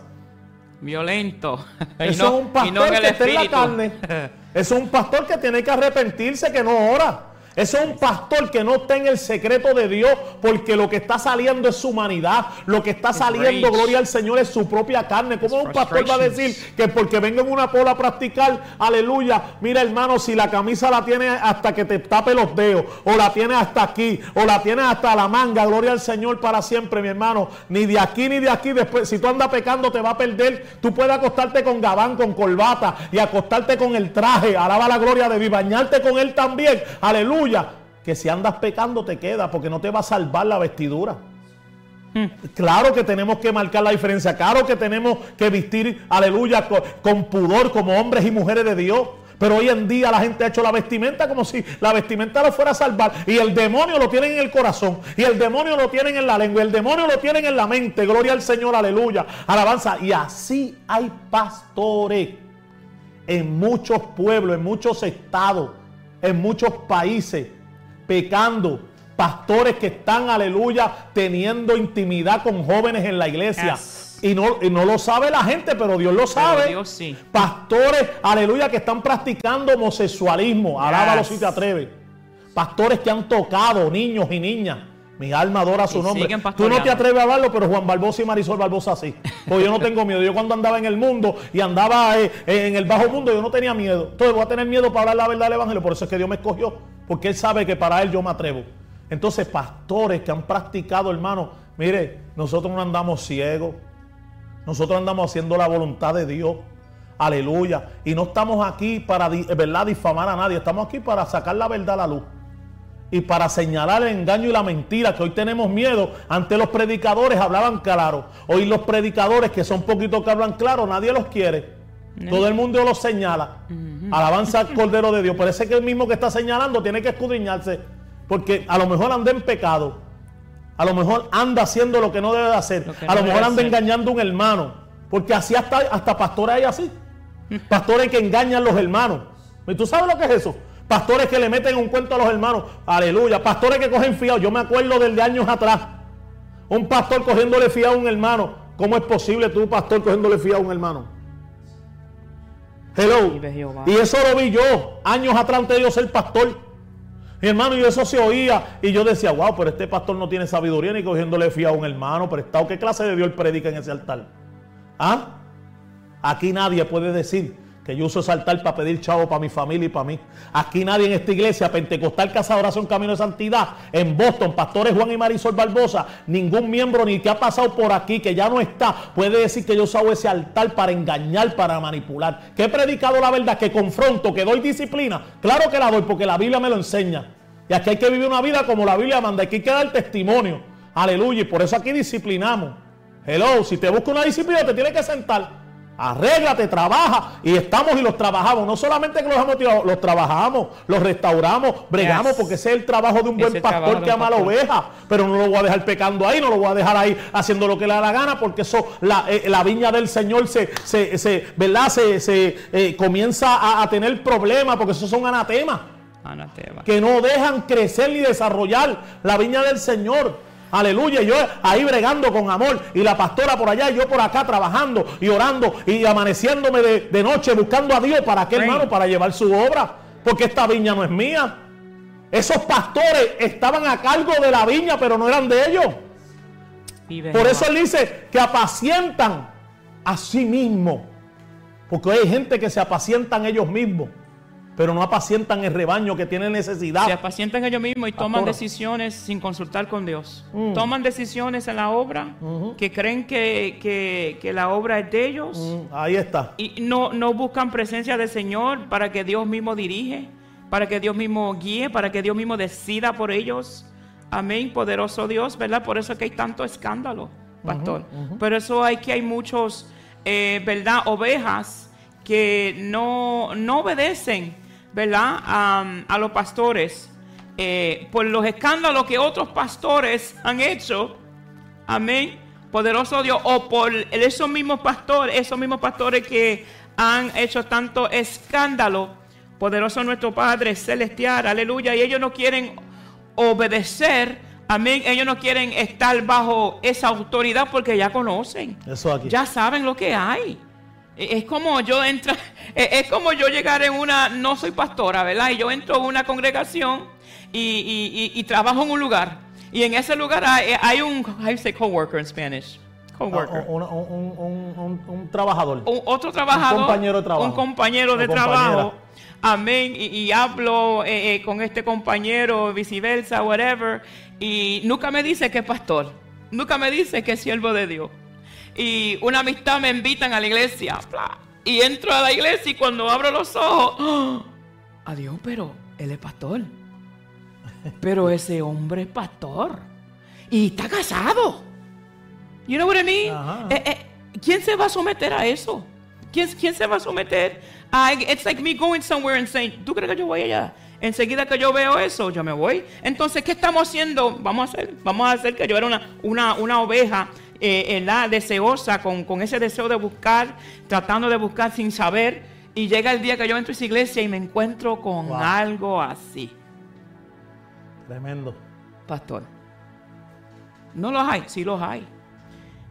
Violento. Eso no- es un pastor no que está en la carne. *laughs* Eso es un pastor que tiene que arrepentirse, que no ora. Eso es un pastor que no está en el secreto de Dios, porque lo que está saliendo es su humanidad. Lo que está saliendo, gloria al Señor, es su propia carne. ¿Cómo un pastor va a decir que porque venga en una pola a practicar, aleluya, mira hermano, si la camisa la tiene hasta que te tape los dedos, o la tiene hasta aquí, o la tiene hasta la manga, gloria al Señor para siempre, mi hermano, ni de aquí ni de aquí, después, si tú andas pecando te va a perder, tú puedes acostarte con gabán, con corbata, y acostarte con el traje, alaba la gloria de Dios, bañarte con él también, aleluya, que si andas pecando te queda, porque no te va a salvar la vestidura. Claro que tenemos que marcar la diferencia, claro que tenemos que vestir, aleluya, con, con pudor como hombres y mujeres de Dios. Pero hoy en día la gente ha hecho la vestimenta como si la vestimenta lo fuera a salvar. Y el demonio lo tienen en el corazón. Y el demonio lo tienen en la lengua. Y el demonio lo tienen en la mente. Gloria al Señor, aleluya. Alabanza. Y así hay pastores en muchos pueblos, en muchos estados, en muchos países, pecando. Pastores que están, aleluya, teniendo intimidad con jóvenes en la iglesia. Yes. Y, no, y no lo sabe la gente, pero Dios lo sabe. Dios sí. Pastores, aleluya, que están practicando homosexualismo. Alábalo Yes. si te atreves. Pastores que han tocado niños y niñas. Mi alma adora su Y nombre. Tú no te atreves a hablarlo, pero Juan Barbosa y Marisol Barbosa sí. Porque yo no tengo miedo. Yo cuando andaba en el mundo y andaba eh, en el bajo mundo, yo no tenía miedo. Entonces voy a tener miedo para hablar la verdad del Evangelio. Por eso es que Dios me escogió. Porque Él sabe que para Él yo me atrevo. Entonces, pastores que han practicado, hermano, mire, nosotros no andamos ciegos. Nosotros andamos haciendo la voluntad de Dios. Aleluya. Y no estamos aquí para, ¿verdad?, difamar a nadie. Estamos aquí para sacar la verdad a la luz. Y para señalar el engaño y la mentira, que hoy tenemos miedo. Ante los predicadores hablaban claro. Hoy los predicadores, que son poquitos que hablan claro, nadie los quiere. Todo el mundo los señala. Alabanza al Cordero de Dios. Parece que el mismo que está señalando tiene que escudriñarse. Porque a lo mejor anda en pecado. A lo mejor anda haciendo lo que no debe de hacer. Lo a no lo mejor anda hacer. engañando a un hermano. Porque así hasta, hasta pastores hay así. Pastores que engañan a los hermanos. ¿Y tú sabes lo que es eso? Pastores que le meten un cuento a los hermanos. Aleluya. Pastores que cogen fiado. Yo me acuerdo del de años atrás. Un pastor cogiéndole fiado a un hermano. ¿Cómo es posible tú, pastor, cogiéndole fiado a un hermano? Hello. Y eso lo vi yo años atrás antes de yo ser pastor. Mi hermano, y eso se oía. Y yo decía, wow, pero este pastor no tiene sabiduría ni cogiéndole fiado a un hermano prestado. ¿Qué clase de Dios predica en ese altar? ¿Ah? Aquí nadie puede decir que yo uso ese altar para pedir chavo para mi familia y para mí. Aquí nadie en esta iglesia, Pentecostal Casa de Oración Camino de Santidad, en Boston, pastores Juan y Marisol Barbosa, ningún miembro ni que ha pasado por aquí, que ya no está, puede decir que yo uso ese altar para engañar, para manipular. Que he predicado la verdad, que confronto, que doy disciplina. Claro que la doy porque la Biblia me lo enseña. Y aquí hay que vivir una vida como la Biblia manda, aquí hay que dar testimonio. Aleluya. Y por eso aquí disciplinamos. Hello, si te busca una disciplina, te tienes que sentar. Arréglate, trabaja. Y estamos y los trabajamos. No solamente que los hemos tirado, los trabajamos, los restauramos, bregamos, Yes. porque ese es el trabajo de un buen pastor que ama a la oveja. Pero no lo voy a dejar pecando ahí, no lo voy a dejar ahí haciendo lo que le da la gana, porque eso, la, eh, la viña del Señor se, se, se, ¿verdad? se, se, eh, comienza a, a tener problemas, porque esos son anatemas Anatema. que no dejan crecer ni desarrollar la viña del Señor. Aleluya, yo ahí bregando con amor. Y la pastora por allá y yo por acá trabajando y orando y amaneciéndome de, de noche buscando a Dios. Para qué hermano, para llevar su obra, porque esta viña no es mía. Esos pastores estaban a cargo de la viña, pero no eran de ellos. Por eso él dice que apacientan a sí mismos. Porque hay gente que se apacientan ellos mismos, pero no apacientan el rebaño que tiene necesidad. Se apacientan ellos mismos y toman decisiones sin consultar con Dios. Mm. Toman decisiones en la obra que creen que, que- que la obra es de ellos Mm, Ahí está. y no, no buscan presencia del Señor para que Dios mismo dirige, para que Dios mismo guíe, para que Dios mismo decida por ellos. Amén, poderoso Dios, ¿verdad? Por eso es que hay tanto escándalo, pastor. Por eso hay que hay muchos, eh, ¿verdad? Ovejas que no, no obedecen, ¿verdad? A los pastores eh, por los escándalos que otros pastores han hecho. Amén. Poderoso Dios. O por esos mismos pastores, esos mismos pastores que han hecho tanto escándalo. Poderoso nuestro Padre Celestial. Aleluya. Y ellos no quieren obedecer. Amén. Ellos no quieren estar bajo esa autoridad porque ya conocen. Eso aquí. Ya saben lo que hay. E- Es como yo entra, *laughs* e- es como yo llegar en una, no soy pastora, ¿verdad? Y yo entro en una congregación y, y- y- y trabajo en un lugar. Y en ese lugar hay, hay un, you say coworker in Spanish? Coworker. Un, un- un- un- un- un trabajador. un, otro trabajador, compañero de trabajo. un compañero de trabajo, amén, y, y hablo eh, eh, con este compañero, viceversa, whatever, y nunca me dice que es pastor, nunca me dice que es siervo de Dios. Y una amistad me invitan a la iglesia, bla, y entro a la iglesia y cuando abro los ojos, ¡ah! adiós, pero él es pastor. Pero ese hombre es pastor. Y está casado. You know what I mean? Eh, eh, ¿Quién se va a someter a eso? ¿Quién, quién se va a someter a It's like me going somewhere and saying, ¿tú crees que yo voy allá? Enseguida que yo veo eso, yo me voy. Entonces, ¿qué estamos haciendo? Vamos a hacer, vamos a hacer que yo era una, una, una oveja eh, eh, la deseosa, con, con ese deseo de buscar, tratando de buscar sin saber. Y llega el día que yo entro a esa iglesia y me encuentro con Wow. algo así. Tremendo. Pastor. No los hay, sí los hay.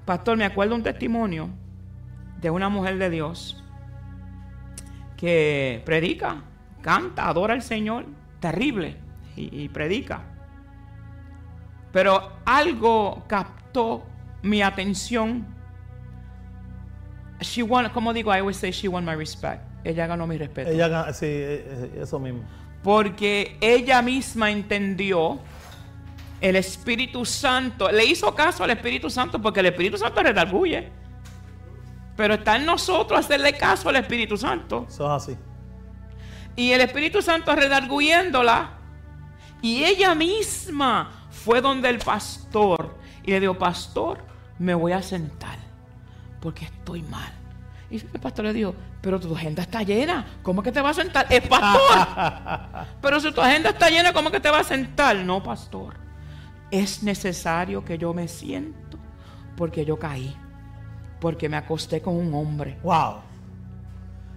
Pastor, me acuerdo un testimonio de una mujer de Dios que predica, canta, adora al Señor, terrible, y, y predica. Pero algo captó mi atención. She won, como digo, I always say she won my respect. Ella ganó mi respeto. Ella, sí, eh, eh, eso mismo. Porque ella misma entendió el Espíritu Santo, le hizo caso al Espíritu Santo porque el Espíritu Santo redarguye. Pero está en nosotros hacerle caso al Espíritu Santo. Eso es así. Y el Espíritu Santo redarguyéndola. Y ella misma fue donde el pastor. Y le dijo, pastor, me voy a sentar. Porque estoy mal. Y el pastor le dijo, pero tu agenda está llena. ¿Cómo que te vas a sentar? Es pastor. *laughs* pero si tu agenda está llena, ¿cómo que te vas a sentar? No, pastor. Es necesario que yo me siento. Porque yo caí. Porque me acosté con un hombre. Wow.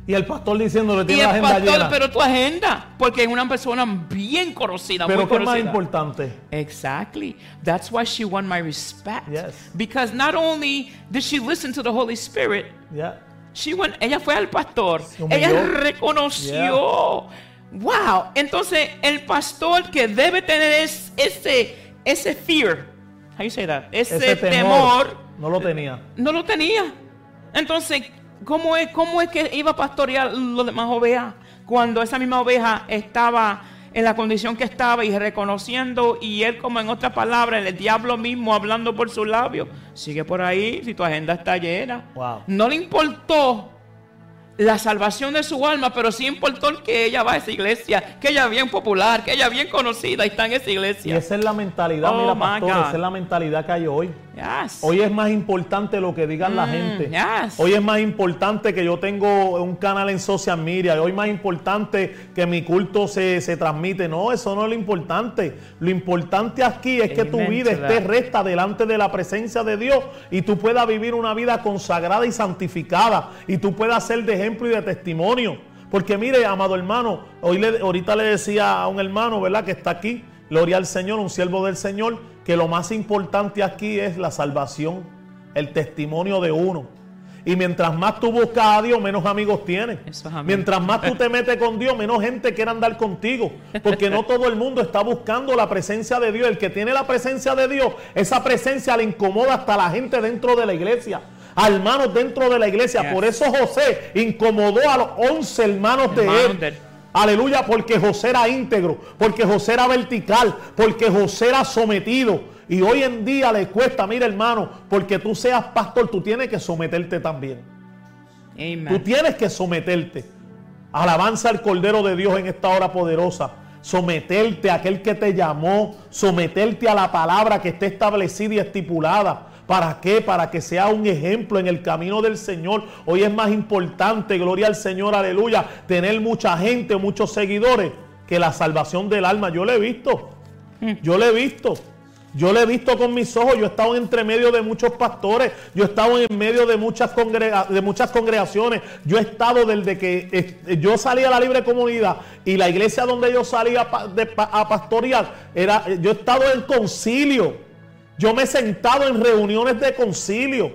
Y el pastor diciéndole Y tiene la agenda pastor, llena. pero tu agenda, porque es una persona bien conocida, Pero muy ¿qué es más conocida. importante? Exactly. That's why she won my respect. Yes. Because not only did she listen to the Holy Spirit, Ya. she went, ella fue al pastor. Ella reconoció. Wow. Entonces, el pastor que debe tener es, ese, ese fear. How you say that? Ese, Ese temor. temor no lo tenía. no lo tenía. Entonces, ¿cómo es, cómo es que iba a pastorear los demás ovejas cuando esa misma oveja estaba en la condición que estaba y reconociendo y él como en otras palabras, el diablo mismo hablando por sus labios, sigue por ahí si tu agenda está llena. Wow. No le importó la salvación de su alma, pero sí importó que ella va a esa iglesia, que ella es bien popular, que ella es bien conocida y está en esa Y iglesia. esa es la mentalidad, Oh, mira, pastor, esa es la mentalidad que hay hoy. Yes. Hoy es más importante lo que digan la Mm, gente. yes. Hoy es más importante que yo tengo un canal en social media. Hoy es más importante que mi culto se, se transmite. No, eso no es lo importante. Lo importante aquí es que tu vida esté recta delante de la presencia de Dios y tú puedas vivir una vida consagrada y santificada y tú puedas ser de ejemplo y de testimonio. Porque mire, amado hermano, hoy le- ahorita le decía a un hermano, ¿verdad? Que está aquí, gloria al Señor, un siervo del Señor, que lo más importante aquí es la salvación, el testimonio de uno. Y mientras más tú buscas a Dios, menos amigos tienes. Mientras más tú te metes con Dios, menos gente quiere andar contigo. Porque no todo el mundo está buscando la presencia de Dios. El que tiene la presencia de Dios, esa presencia le incomoda hasta a la gente dentro de la iglesia. A hermanos dentro de la iglesia. Por eso José incomodó a los 11 hermanos de él. Aleluya, porque José era íntegro, porque José era vertical, porque José era sometido. Y hoy en día le cuesta, mira hermano, porque tú seas pastor, tú tienes que someterte también. Tú tienes que someterte. Alabanza al Cordero de Dios en esta hora poderosa. Someterte a aquel que te llamó. Someterte a la palabra que esté establecida y estipulada. ¿Para qué? Para que sea un ejemplo en el camino del Señor. Hoy es más importante, gloria al Señor, aleluya, tener mucha gente, muchos seguidores, que la salvación del alma. Yo lo he visto. Yo lo he visto. Yo lo he visto con mis ojos. Yo he estado entre medio de muchos pastores. Yo he estado en medio de muchas, congrega- de muchas congregaciones. Yo he estado desde que eh, yo salí a la libre comunidad y la iglesia donde yo salía a pastorear, era, yo he estado en concilio. Yo me he sentado en reuniones de concilio.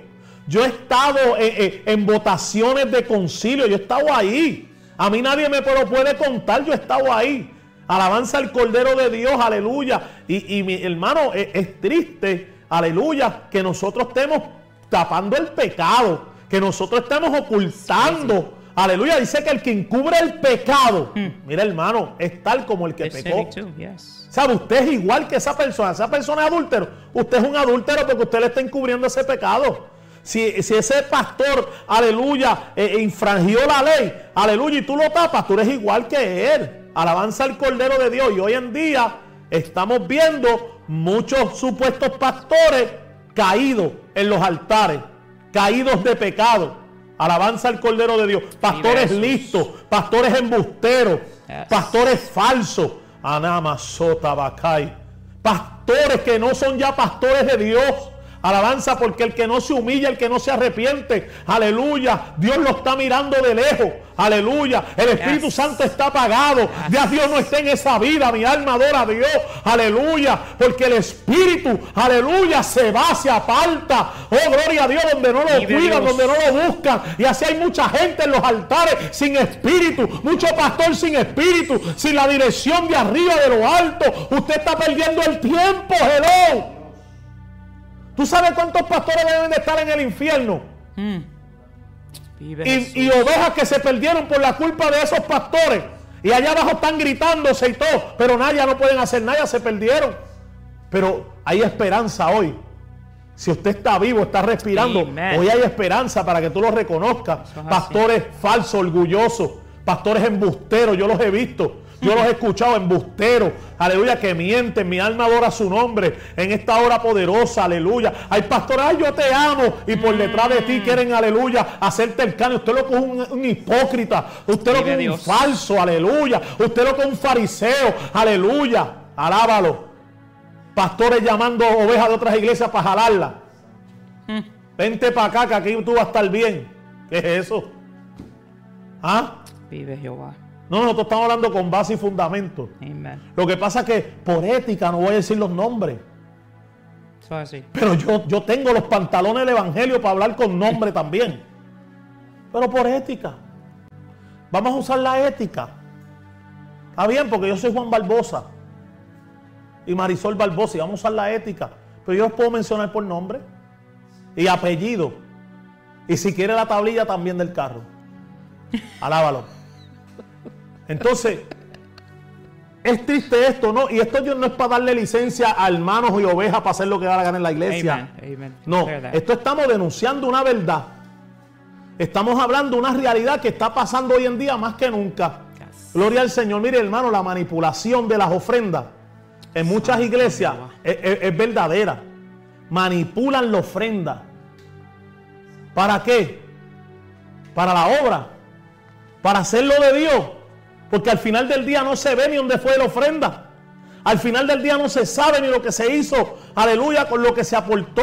Yo he estado en, en- en votaciones de concilio. Yo he estado ahí. A mí nadie me lo puede contar. Yo he estado ahí. Alabanza al Cordero de Dios. Aleluya. Y, y mi hermano, es, es triste. Aleluya. Que nosotros estemos tapando el pecado. Que nosotros estemos ocultando. Aleluya. Dice que el que encubre el pecado. Mira hermano, es tal como el que pecó. sinning too, yes. ¿Sabe? Usted es igual que esa persona. Esa persona es adúltero. Usted es un adúltero porque usted le está encubriendo ese pecado. Si, si ese pastor, aleluya, eh, infrangió la ley, aleluya, y tú lo tapas, tú eres igual que él. Alabanza al Cordero de Dios. Y hoy en día estamos viendo muchos supuestos pastores caídos en los altares, caídos de pecado. Alabanza al Cordero de Dios. Pastores listos, pastores embusteros, Yes. pastores falsos. Anama sota bacay. Pastores que no son ya pastores de Dios. Alabanza porque el que no se humilla, el que no se arrepiente, aleluya, Dios lo está mirando de lejos, aleluya, el Espíritu Yes. Santo está apagado, ya Dios no está en esa vida, mi alma adora a Dios, aleluya, porque el Espíritu, aleluya, se va, se aparta, oh gloria a Dios, donde no lo cuidan, donde no lo buscan, y así hay mucha gente en los altares sin espíritu, mucho pastor sin espíritu, sin la dirección de arriba de lo alto, usted está perdiendo el tiempo, hello. ¿Tú sabes cuántos pastores deben de estar en el infierno? Vive Y, ovejas que se perdieron por la culpa de esos pastores. Y allá abajo están gritándose y todo. Pero nada, ya no pueden hacer nada, se perdieron. Pero hay esperanza hoy. Si usted está vivo, está respirando, Amen. hoy hay esperanza para que tú lo reconozcas. Es. Pastores falsos, orgullosos, pastores embusteros, yo los he visto. Yo los he escuchado embusteros, aleluya, que mienten, mi alma adora su nombre en esta hora poderosa, aleluya. Hay pastores, ay, yo te amo, y por detrás de Mm. ti quieren, aleluya, hacerte el cano. Usted lo coge un, un hipócrita, usted lo Vive coge un falso, aleluya. Usted lo coge un fariseo, aleluya. Alábalo. Pastores llamando ovejas de otras iglesias para jalarla. Vente para acá, que aquí tú vas a estar bien. ¿Qué es eso? ¿Ah? Vive Jehová. No, nosotros estamos hablando con base y fundamento. Lo que pasa es que por ética no voy a decir los nombres. Eso es así. Pero yo, yo tengo los pantalones del Evangelio para hablar con nombre *laughs* también. Pero por ética. Vamos a usar la ética. Está bien, porque yo soy Juan Barbosa. Y Marisol Barbosa. Y vamos a usar la ética. Pero yo los puedo mencionar por nombre. Y apellido. Y si quiere la tablilla también del carro. *laughs* Alábalo. Entonces, es triste esto, ¿no? Y esto yo no es para darle licencia a hermanos y ovejas para hacer lo que da la gana en la iglesia. Amen. Amen. No, esto estamos denunciando una verdad. Estamos hablando de una realidad que está pasando hoy en día más que nunca. Yes. Gloria al Señor. Mire, hermano, la manipulación de las ofrendas en muchas iglesias es- es verdadera. Manipulan la ofrenda. ¿Para qué? Para la obra. Para hacerlo de Dios. Porque al final del día no se ve ni dónde fue la ofrenda. Al final del día no se sabe ni lo que se hizo. Aleluya, con lo que se aportó.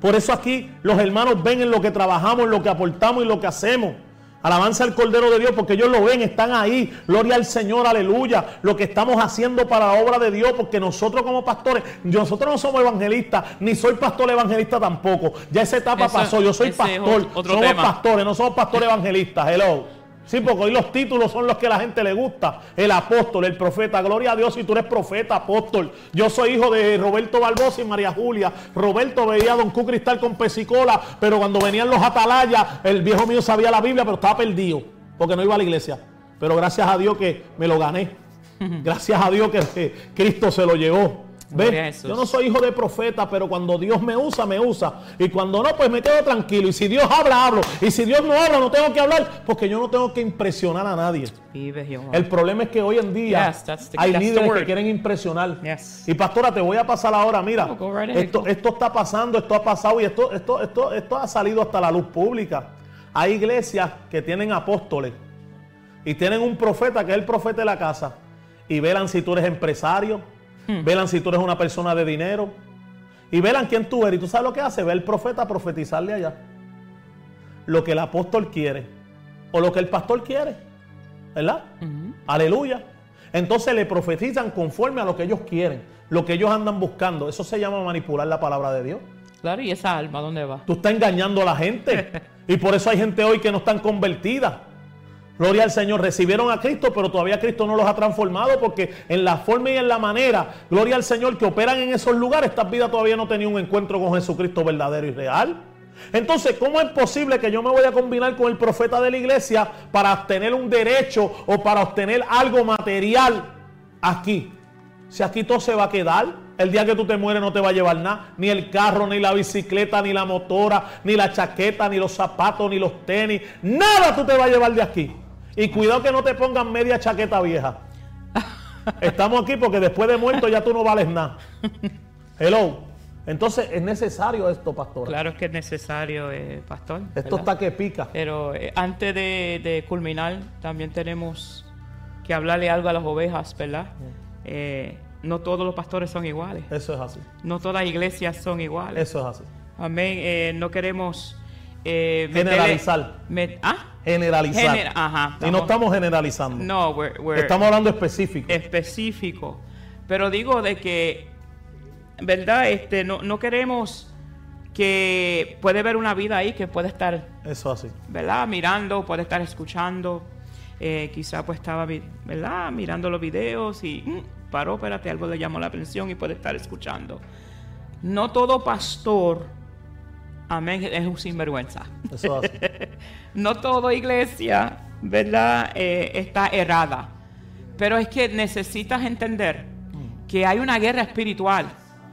Por eso aquí los hermanos ven en lo que trabajamos, en lo que aportamos y lo que hacemos. Alabanza al Cordero de Dios porque ellos lo ven, están ahí. Gloria al Señor, aleluya. Lo que estamos haciendo para la obra de Dios porque nosotros como pastores, nosotros no somos evangelistas, ni soy pastor evangelista tampoco. Ya esa etapa Eso- pasó, yo soy pastor. somos tema. pastores, no somos pastores evangelistas. Hello. Sí, porque hoy los títulos son los que a la gente le gusta. El apóstol, el profeta. Gloria a Dios si tú eres profeta, apóstol. Yo soy hijo de Roberto Barbosa y María Julia. Roberto veía a Don Q Cristal con pesicola, pero cuando venían los atalayas, el viejo mío sabía la Biblia, pero estaba perdido, porque no iba a la iglesia. Pero gracias a Dios que me lo gané. *laughs* Gracias a Dios que, que Cristo se lo llevó. Yo no soy hijo de profeta, pero cuando Dios me usa, me usa. Y cuando no, pues me quedo tranquilo. Y si Dios habla, hablo. Y si Dios no habla, no tengo que hablar, porque yo no tengo que impresionar a nadie. El problema es que hoy en día Yes, that's the- hay that's líderes que quieren impresionar. Yes. Y pastora, te voy a pasar ahora, mira, right ahead, esto, esto está pasando, esto ha pasado y esto, esto, esto, esto ha salido hasta la luz pública. Hay iglesias que tienen apóstoles y tienen un profeta que es el profeta de la casa y velan si tú eres empresario, Hmm. velan si tú eres una persona de dinero y velan quién tú eres. Y tú sabes lo que hace, ve el profeta profetizarle allá lo que el apóstol quiere o lo que el pastor quiere, ¿verdad? Aleluya. Entonces le profetizan conforme a lo que ellos quieren, lo que ellos andan buscando. Eso se llama manipular la palabra de Dios. Claro, ¿y esa alma dónde va? Tú estás engañando a la gente. *laughs* Y por eso hay gente hoy que no están convertidas. Gloria al Señor, recibieron a Cristo, pero todavía Cristo no los ha transformado porque en la forma y en la manera, gloria al Señor, que operan en esos lugares, estas vidas todavía no tenían un encuentro con Jesucristo verdadero y real. Entonces, ¿cómo es posible que yo me voy a combinar con el profeta de la iglesia para obtener un derecho o para obtener algo material aquí? Si aquí todo se va a quedar, el día que tú te mueres no te va a llevar nada. Ni el carro, ni la bicicleta, ni la motora, ni la chaqueta, ni los zapatos, ni los tenis. Nada tú te vas a llevar de aquí. Y cuidado que no te pongan media chaqueta vieja. Estamos aquí porque después de muerto ya tú no vales nada. Hello. Entonces es necesario esto, pastor. Claro que es necesario, eh, pastor. Esto ¿verdad? está que pica. Pero eh, antes de, de culminar, también tenemos que hablarle algo a las ovejas, ¿verdad? Eh, no todos los pastores son iguales. Eso es así. No todas las iglesias son iguales. Eso es así. Amén. No queremos eh, Generalizar. met- ¿Ah? Generalizar. Gener- ajá, y no estamos generalizando. No, we're, we're Estamos hablando específico. específico. Pero digo de que, ¿verdad? Este, no, no queremos que puede haber una vida ahí que puede estar Eso es así. ¿verdad? Mirando, puede estar escuchando. Eh, quizá pues estaba, ¿verdad? Mirando los videos y mm, paró, espérate, algo le llamó la atención y puede estar escuchando. No todo pastor, amén, es un sinvergüenza. Eso es así. *laughs* No toda iglesia, ¿verdad? Eh, está errada. Pero es que necesitas entender que hay una guerra espiritual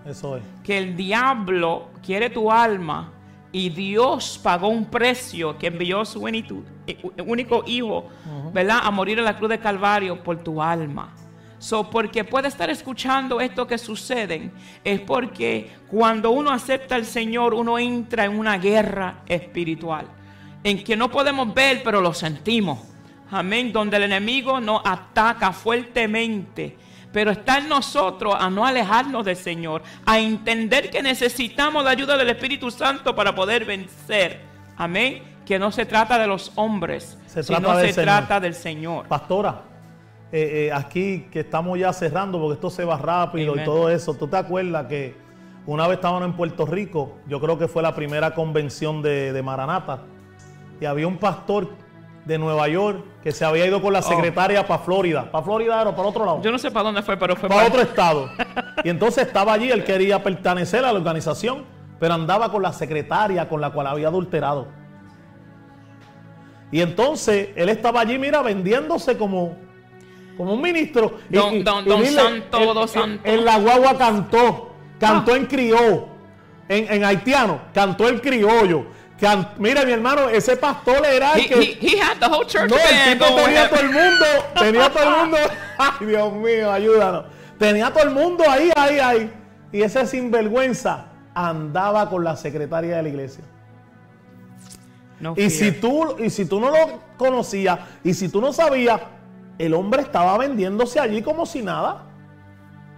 Eso es. que el diablo quiere tu alma y Dios pagó un precio que envió su único, eh, único hijo, ¿verdad? A morir en la cruz de Calvario por tu alma. So, porque puede estar escuchando esto que sucede, es porque cuando uno acepta al Señor, uno entra en una guerra espiritual, en que no podemos ver, pero lo sentimos. Amén. Donde el enemigo nos ataca fuertemente. Pero está en nosotros a no alejarnos del Señor, a entender que necesitamos la ayuda del Espíritu Santo para poder vencer. Amén. Que no se trata de los hombres, Se sino se Señor. trata del Señor. Pastora, eh, eh, aquí que estamos ya cerrando porque esto se va rápido Amen. y todo eso. ¿Tú te acuerdas que una vez estábamos en Puerto Rico? Yo creo que fue la primera convención de, de Maranata. Y había un pastor de Nueva York que se había ido con la secretaria para Florida. ¿Para Florida era para otro lado? Oh. Yo no sé para dónde fue, pero fue para para otro *laughs* estado. Y entonces estaba allí, él quería pertenecer a la organización, pero andaba con la secretaria con la cual había adulterado. Y entonces él estaba allí, mira, vendiéndose como, como un ministro. Y- Don- y- don- y don dile, santo, en- don en- santo. En la guagua cantó, cantó en criollo, en, en haitiano, cantó el criollo. Mira, mi hermano, ese pastor era el He, que... he- he had the whole church No, el band tipo going tenía todo el mundo, tenía todo el *laughs* mundo. Ay, Dios mío, ayúdanos. Tenía todo el mundo ahí, ahí, ahí. Y ese sinvergüenza andaba con la secretaria de la iglesia. No Y fear. si tú, y si tú no lo conocías, y si tú no sabías, el hombre estaba vendiéndose allí como si nada.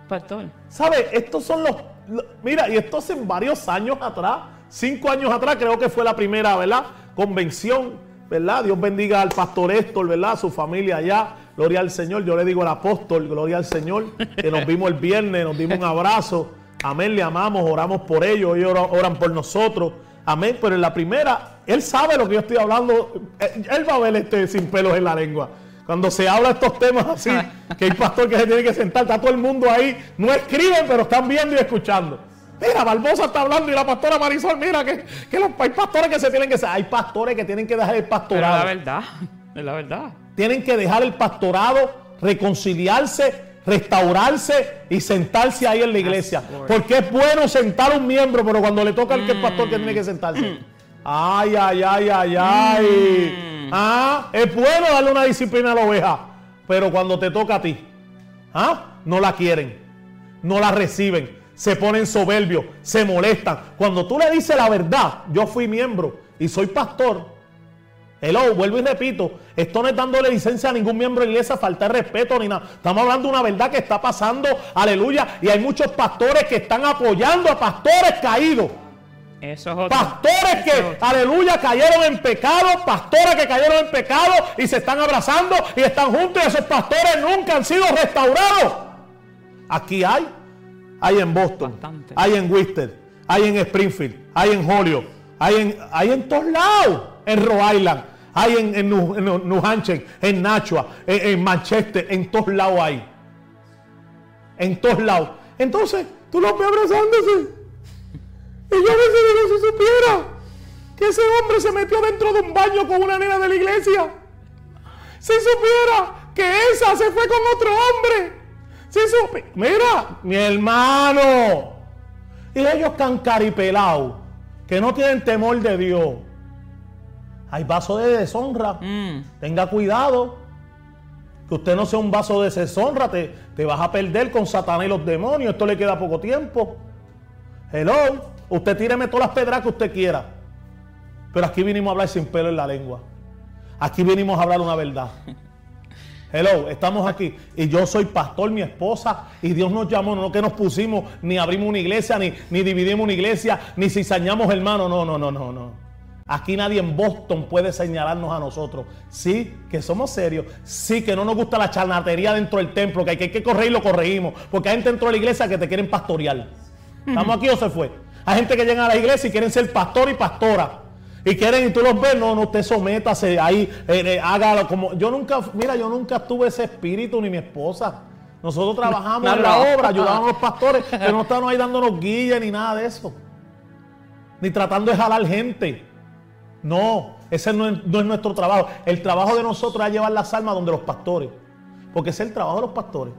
Pastor, ¿Sabes? Estos son los, lo- Mira, y esto hace varios años atrás, cinco años atrás, creo que fue la primera, ¿verdad? Convención, ¿verdad? Dios bendiga al pastor Héctor, ¿verdad? Su familia allá. Gloria al Señor. Yo le digo al apóstol, gloria al Señor, que nos vimos el viernes, nos dimos un abrazo. Amén, le amamos, oramos por ellos, ellos ora- oran por nosotros. Amén, pero en la primera, él sabe lo que yo estoy hablando. Eh, Él va a ver este sin pelos en la lengua. Cuando se habla de estos temas así, que hay pastor que se tiene que sentar, está todo el mundo ahí, no escriben, pero están viendo y escuchando. Mira, Barbosa está hablando y la pastora Marisol, mira que, que los, hay pastores que se tienen que hay pastores que tienen que dejar el pero la pastorado. verdad, es la verdad. Tienen que dejar el pastorado, reconciliarse, restaurarse y sentarse ahí en la iglesia. Porque es bueno sentar a un miembro, pero cuando le toca al que es pastor que tiene que sentarse. Ay, ay, ay, ay, ay. Ah, es bueno darle una disciplina a la oveja, pero cuando te toca a ti, ah, no la quieren, no la reciben, se ponen soberbios, se molestan. Cuando tú le dices la verdad, yo fui miembro y soy pastor, Hello, vuelvo y repito, esto no es dándole licencia a ningún miembro de iglesia, falta de respeto ni nada. Estamos hablando de una verdad que está pasando, aleluya, y hay muchos pastores que están apoyando a pastores caídos. Eso es otro. Pastores Eso que, otro. aleluya, cayeron en pecado, pastores que cayeron en pecado y se están abrazando y están juntos y esos pastores nunca han sido restaurados. Aquí hay, hay en Boston, Bastante. hay en Worcester, hay en Springfield, hay en Holyoke, hay en, hay en todos lados, en Rhode Island, hay en, en New, en New Hampshire, en Nashua, en, en Manchester, en todos lados hay. En todos lados. Entonces, tú los ves abrazándose. Y yo veces digo, si supiera que ese hombre se metió dentro de un baño con una nena de la iglesia. Si supiera que esa se fue con otro hombre. Si supiera. Mira, mi hermano. Y ellos can caripelados, que no tienen temor de Dios. Hay vasos de deshonra. Mm, Tenga cuidado. Que usted no sea un vaso de deshonra. Te, te vas a perder con Satanás y los demonios. Esto le queda poco tiempo. Hello. Usted tíreme todas las pedras que usted quiera. Pero aquí vinimos a hablar sin pelo en la lengua. Aquí vinimos a hablar una verdad. *laughs* Hello, estamos aquí. Y yo soy pastor, mi esposa. Y Dios nos llamó, no que nos pusimos, ni abrimos una iglesia, ni, ni dividimos una iglesia, ni cizañamos hermanos. No, no, no, no, no. Aquí nadie en Boston puede señalarnos a nosotros. Sí, que somos serios. Sí, que no nos gusta la charlatería dentro del templo, que hay que, hay que correr y lo corregimos. Porque hay gente dentro de la iglesia que te quieren pastorear. *laughs* ¿Estamos aquí o se fue? Hay gente que llega a la iglesia y quieren ser pastor y pastora. Y quieren, y tú los ves, no, no, usted sométase ahí, eh, eh, hágalo como. Yo nunca, mira, yo nunca tuve ese espíritu, ni mi esposa. Nosotros trabajamos en la obra, ayudábamos a los *laughs* pastores, que no estaban ahí dándonos guía ni nada de eso. Ni tratando de jalar gente. No, ese no es, no es nuestro trabajo. El trabajo de nosotros es llevar las almas donde los pastores. Porque ese es el trabajo de los pastores.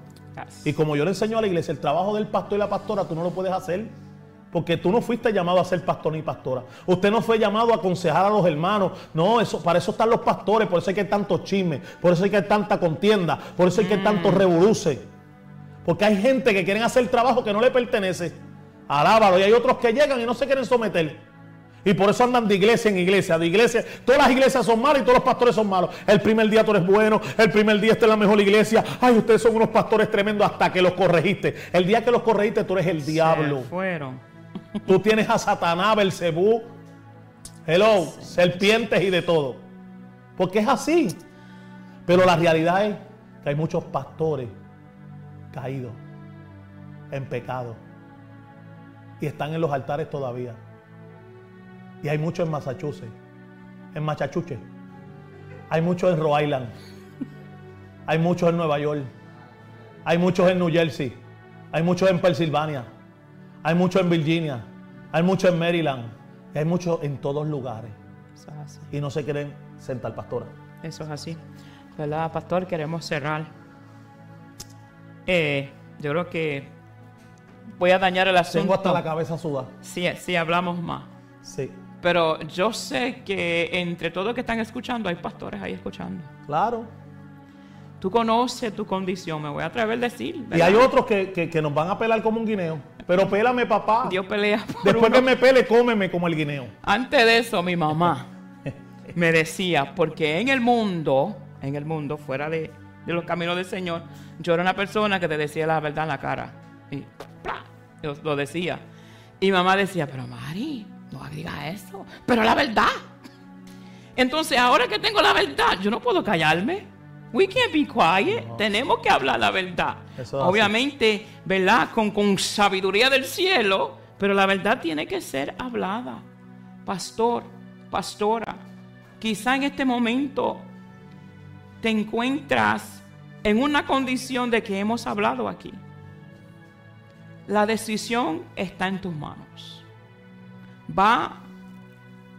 Y como yo le enseño a la iglesia, el trabajo del pastor y la pastora, tú no lo puedes hacer. Porque tú no fuiste llamado a ser pastor ni pastora. Usted no fue llamado a aconsejar a los hermanos. No, eso, para eso están los pastores. Por eso hay que tanto chisme. Por eso hay que tanta contienda. Por eso hay que tanto revoluce. Porque hay gente que quieren hacer trabajo que no le pertenece. Alábalo. Y hay otros que llegan y no se quieren someter. Y por eso andan de iglesia en iglesia, de iglesia. Todas las iglesias son malas y todos los pastores son malos. El primer día tú eres bueno, el primer día esta es la mejor iglesia. Ay, ustedes son unos pastores tremendos hasta que los corregiste. El día que los corregiste tú eres el diablo. Fueron. Tú tienes a Satanás, Belcebú. Hello, serpientes y de todo. Porque es así. Pero la realidad es que hay muchos pastores caídos en pecado y están en los altares todavía. Y hay muchos en Massachusetts, en Massachusetts. Hay muchos en Rhode Island. Hay muchos en Nueva York. Hay muchos en New Jersey. Hay muchos en Pensilvania. Hay muchos en Virginia. Hay muchos en Maryland. Hay muchos en todos lugares. Eso es así. Y no se quieren sentar, pastora. Eso es así. ¿Verdad, pastor? Queremos cerrar. Eh, yo creo que voy a dañar el asunto. Tengo hasta la cabeza sudada. si, si hablamos más. Sí. Pero yo sé que entre todos los que están escuchando hay pastores ahí escuchando. Claro. Tú conoces tu condición, me voy a atrever a decir. Y hay otros que, que- que nos van a pelar como un guineo. Pero pélame, papá. Dios pelea por Después uno. que me pele, cómeme como el guineo. Antes de eso, mi mamá *laughs* me decía, porque en el mundo, en el mundo, fuera de, de los caminos del Señor, yo era una persona que te decía la verdad en la cara. Y ¡plá! yo lo decía. Y mamá decía, pero Mari, no digas eso. Pero la verdad. Entonces, ahora que tengo la verdad, yo no puedo callarme. We can't be quiet. Tenemos que hablar la verdad. Eso. Obviamente, ¿verdad? Con, con sabiduría del cielo, pero la verdad tiene que ser hablada. Pastor, pastora, quizá en este momento te encuentras en una condición de que hemos hablado aquí. La decisión está en tus manos. Va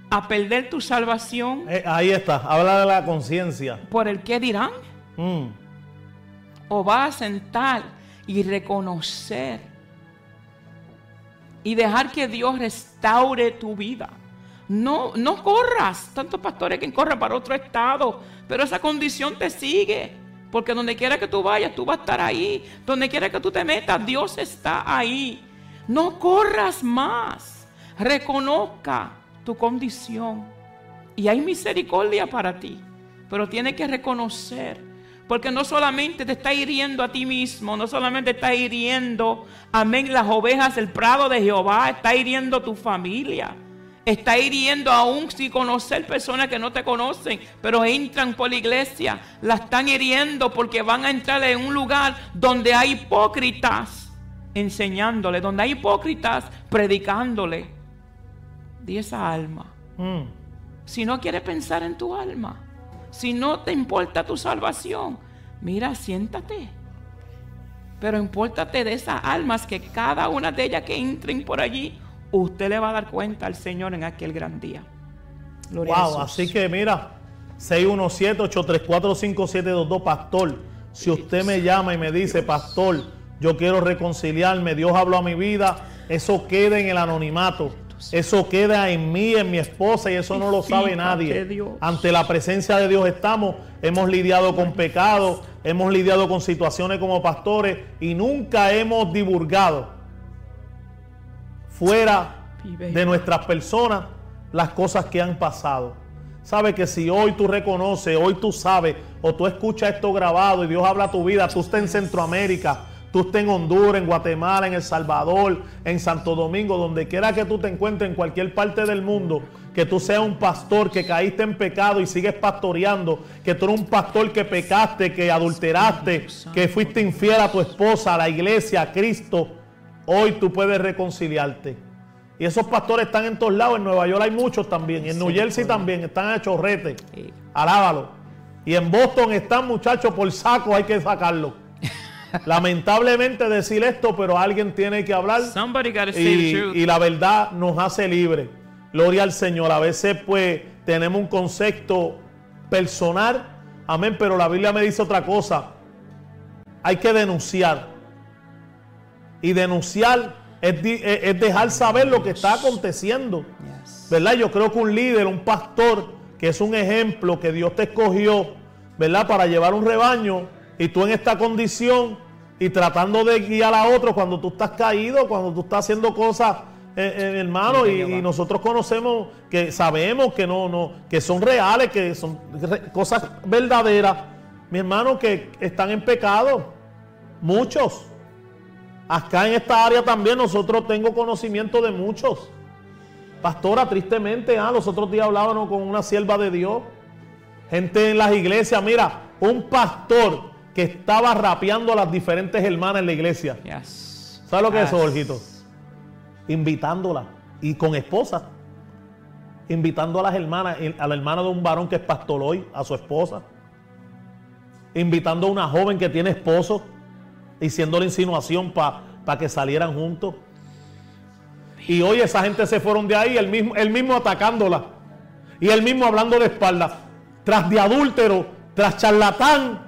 a perder tu salvación Eh, ahí está. Habla de la conciencia. por el que dirán Mm. o va a sentar y reconocer y dejar que Dios restaure tu vida. No, no corras, tantos pastores que corren para otro estado, pero esa condición te sigue, porque donde quiera que tú vayas, tú vas a estar ahí, donde quiera que tú te metas, Dios está ahí. No corras más, reconozca tu condición y hay misericordia para ti, pero tienes que reconocer porque no solamente te está hiriendo a ti mismo, no solamente está hiriendo, amén, las ovejas del prado de Jehová, está hiriendo tu familia. Está hiriendo aún sin conocer personas que no te conocen, pero entran por la iglesia. La están hiriendo porque van a entrar en un lugar donde hay hipócritas enseñándole, donde hay hipócritas predicándole. Di esa alma Mm. si no quieres pensar en tu alma, si no te importa tu salvación, mira, siéntate. Pero impórtate de esas almas que cada una de ellas que entren por allí, usted le va a dar cuenta al Señor en aquel gran día. Gloria Wow, así que mira, 617-834-5722, pastor. Si usted me llama y me dice, pastor, yo quiero reconciliarme, Dios habló a mi vida, eso queda en el anonimato. Eso queda en mí, en mi esposa, y eso no lo sabe nadie. Ante la presencia de Dios estamos, hemos lidiado con pecados, hemos lidiado con situaciones como pastores y nunca hemos divulgado fuera de nuestras personas las cosas que han pasado. Sabe que si hoy tú reconoces, hoy tú sabes, o tú escuchas esto grabado y Dios habla a tu vida, tú estás en Centroamérica, tú estás en Honduras, en Guatemala, en El Salvador, en Santo Domingo, donde quiera que tú te encuentres en cualquier parte del mundo, que tú seas un pastor que caíste en pecado y sigues pastoreando, que tú eres un pastor que pecaste, que adulteraste, que fuiste infiel a tu esposa, a la iglesia, a Cristo, hoy tú puedes reconciliarte. Y esos pastores están en todos lados. En Nueva York hay muchos también. Y en New Jersey también. Están a chorrete. Alábalo. Y en Boston están muchachos por saco. Hay que sacarlo. Lamentablemente decir esto, pero alguien tiene que hablar. Y, la verdad nos hace libre. Gloria al Señor. A veces pues tenemos un concepto personal. Amén. Pero la Biblia me dice otra cosa. Hay que denunciar. Y denunciar es, es- dejar saber lo que está aconteciendo. ¿Verdad? Yo creo que un líder, un pastor, que es un ejemplo que Dios te escogió, ¿verdad? Para llevar un rebaño y tú en esta condición y tratando de guiar a otros cuando tú estás caído, cuando tú estás haciendo cosas, eh, eh, hermano, y, y nosotros conocemos que sabemos que no, no, que son reales, que son re- cosas verdaderas, mi hermano, que están en pecado, muchos. Acá en esta área también nosotros tengo conocimiento de muchos Pastora, tristemente, ah, los otros días hablábamos con una sierva de Dios. Gente en las iglesias, mira, un pastor que estaba rapeando a las diferentes hermanas en la iglesia. Yes. ¿Sabes lo que es eso. Jorgito? Invitándola. Y con esposa. Invitando a las hermanas, a la hermana de un varón que es pastor hoy, a su esposa. Invitando a una joven que tiene esposo, diciendo la insinuación para que salieran juntos. Y hoy esa gente se fueron de ahí, él mismo, él mismo atacándola. Y él mismo hablando de espaldas. Tras de adúltero, tras charlatán,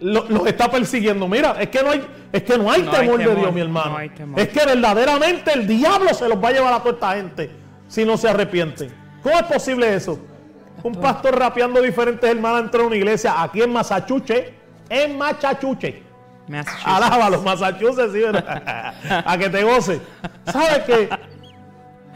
lo- los está persiguiendo. Mira, es que no hay, es que no hay No hay temor de Dios, mi hermano. no hay temor. Es que verdaderamente el diablo se los va a llevar a toda esta gente si no se arrepienten. ¿Cómo es posible eso? Un pastor rapeando diferentes hermanas entre una iglesia aquí en Massachusetts, en Massachusetts. Massachusetts. Alábalo, Massachusetts, sí, ¿verdad? *laughs* a que te goce. ¿Sabes qué?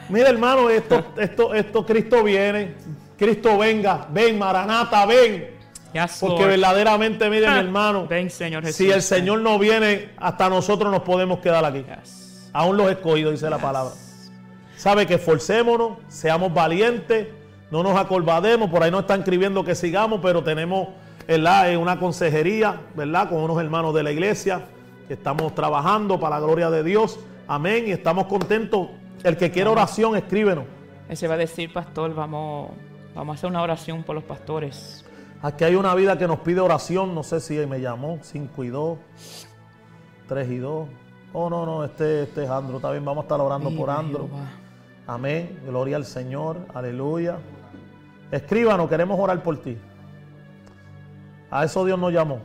Mira, hermano, esto, esto, esto, Cristo viene. Cristo venga. Ven, Maranata, ven. Yes, Porque Lord. verdaderamente, mire, mi Ah, hermano, ven, Señor Jesús. si el Señor no viene, hasta nosotros nos podemos quedar aquí. Yes. Aún los escogidos, dice la palabra. Sabe que esforcémonos, seamos valientes, no nos acolvademos. Por ahí nos están escribiendo que sigamos, pero tenemos ¿verdad? eh, una consejería, ¿verdad? Con unos hermanos de la iglesia que estamos trabajando para la gloria de Dios. Amén. Y estamos contentos. El que quiera oración, escríbenos. Ese va a decir, pastor, vamos, vamos a hacer una oración por los pastores. Aquí hay una vida que nos pide oración. No sé si me llamó. 5 y 2, 3 y 2. Oh, no, no, este, este es Andro. Está bien, vamos a estar orando por Andro. Amén. Gloria al Señor. Aleluya. Escríbanos, queremos orar por ti. A eso Dios nos llamó.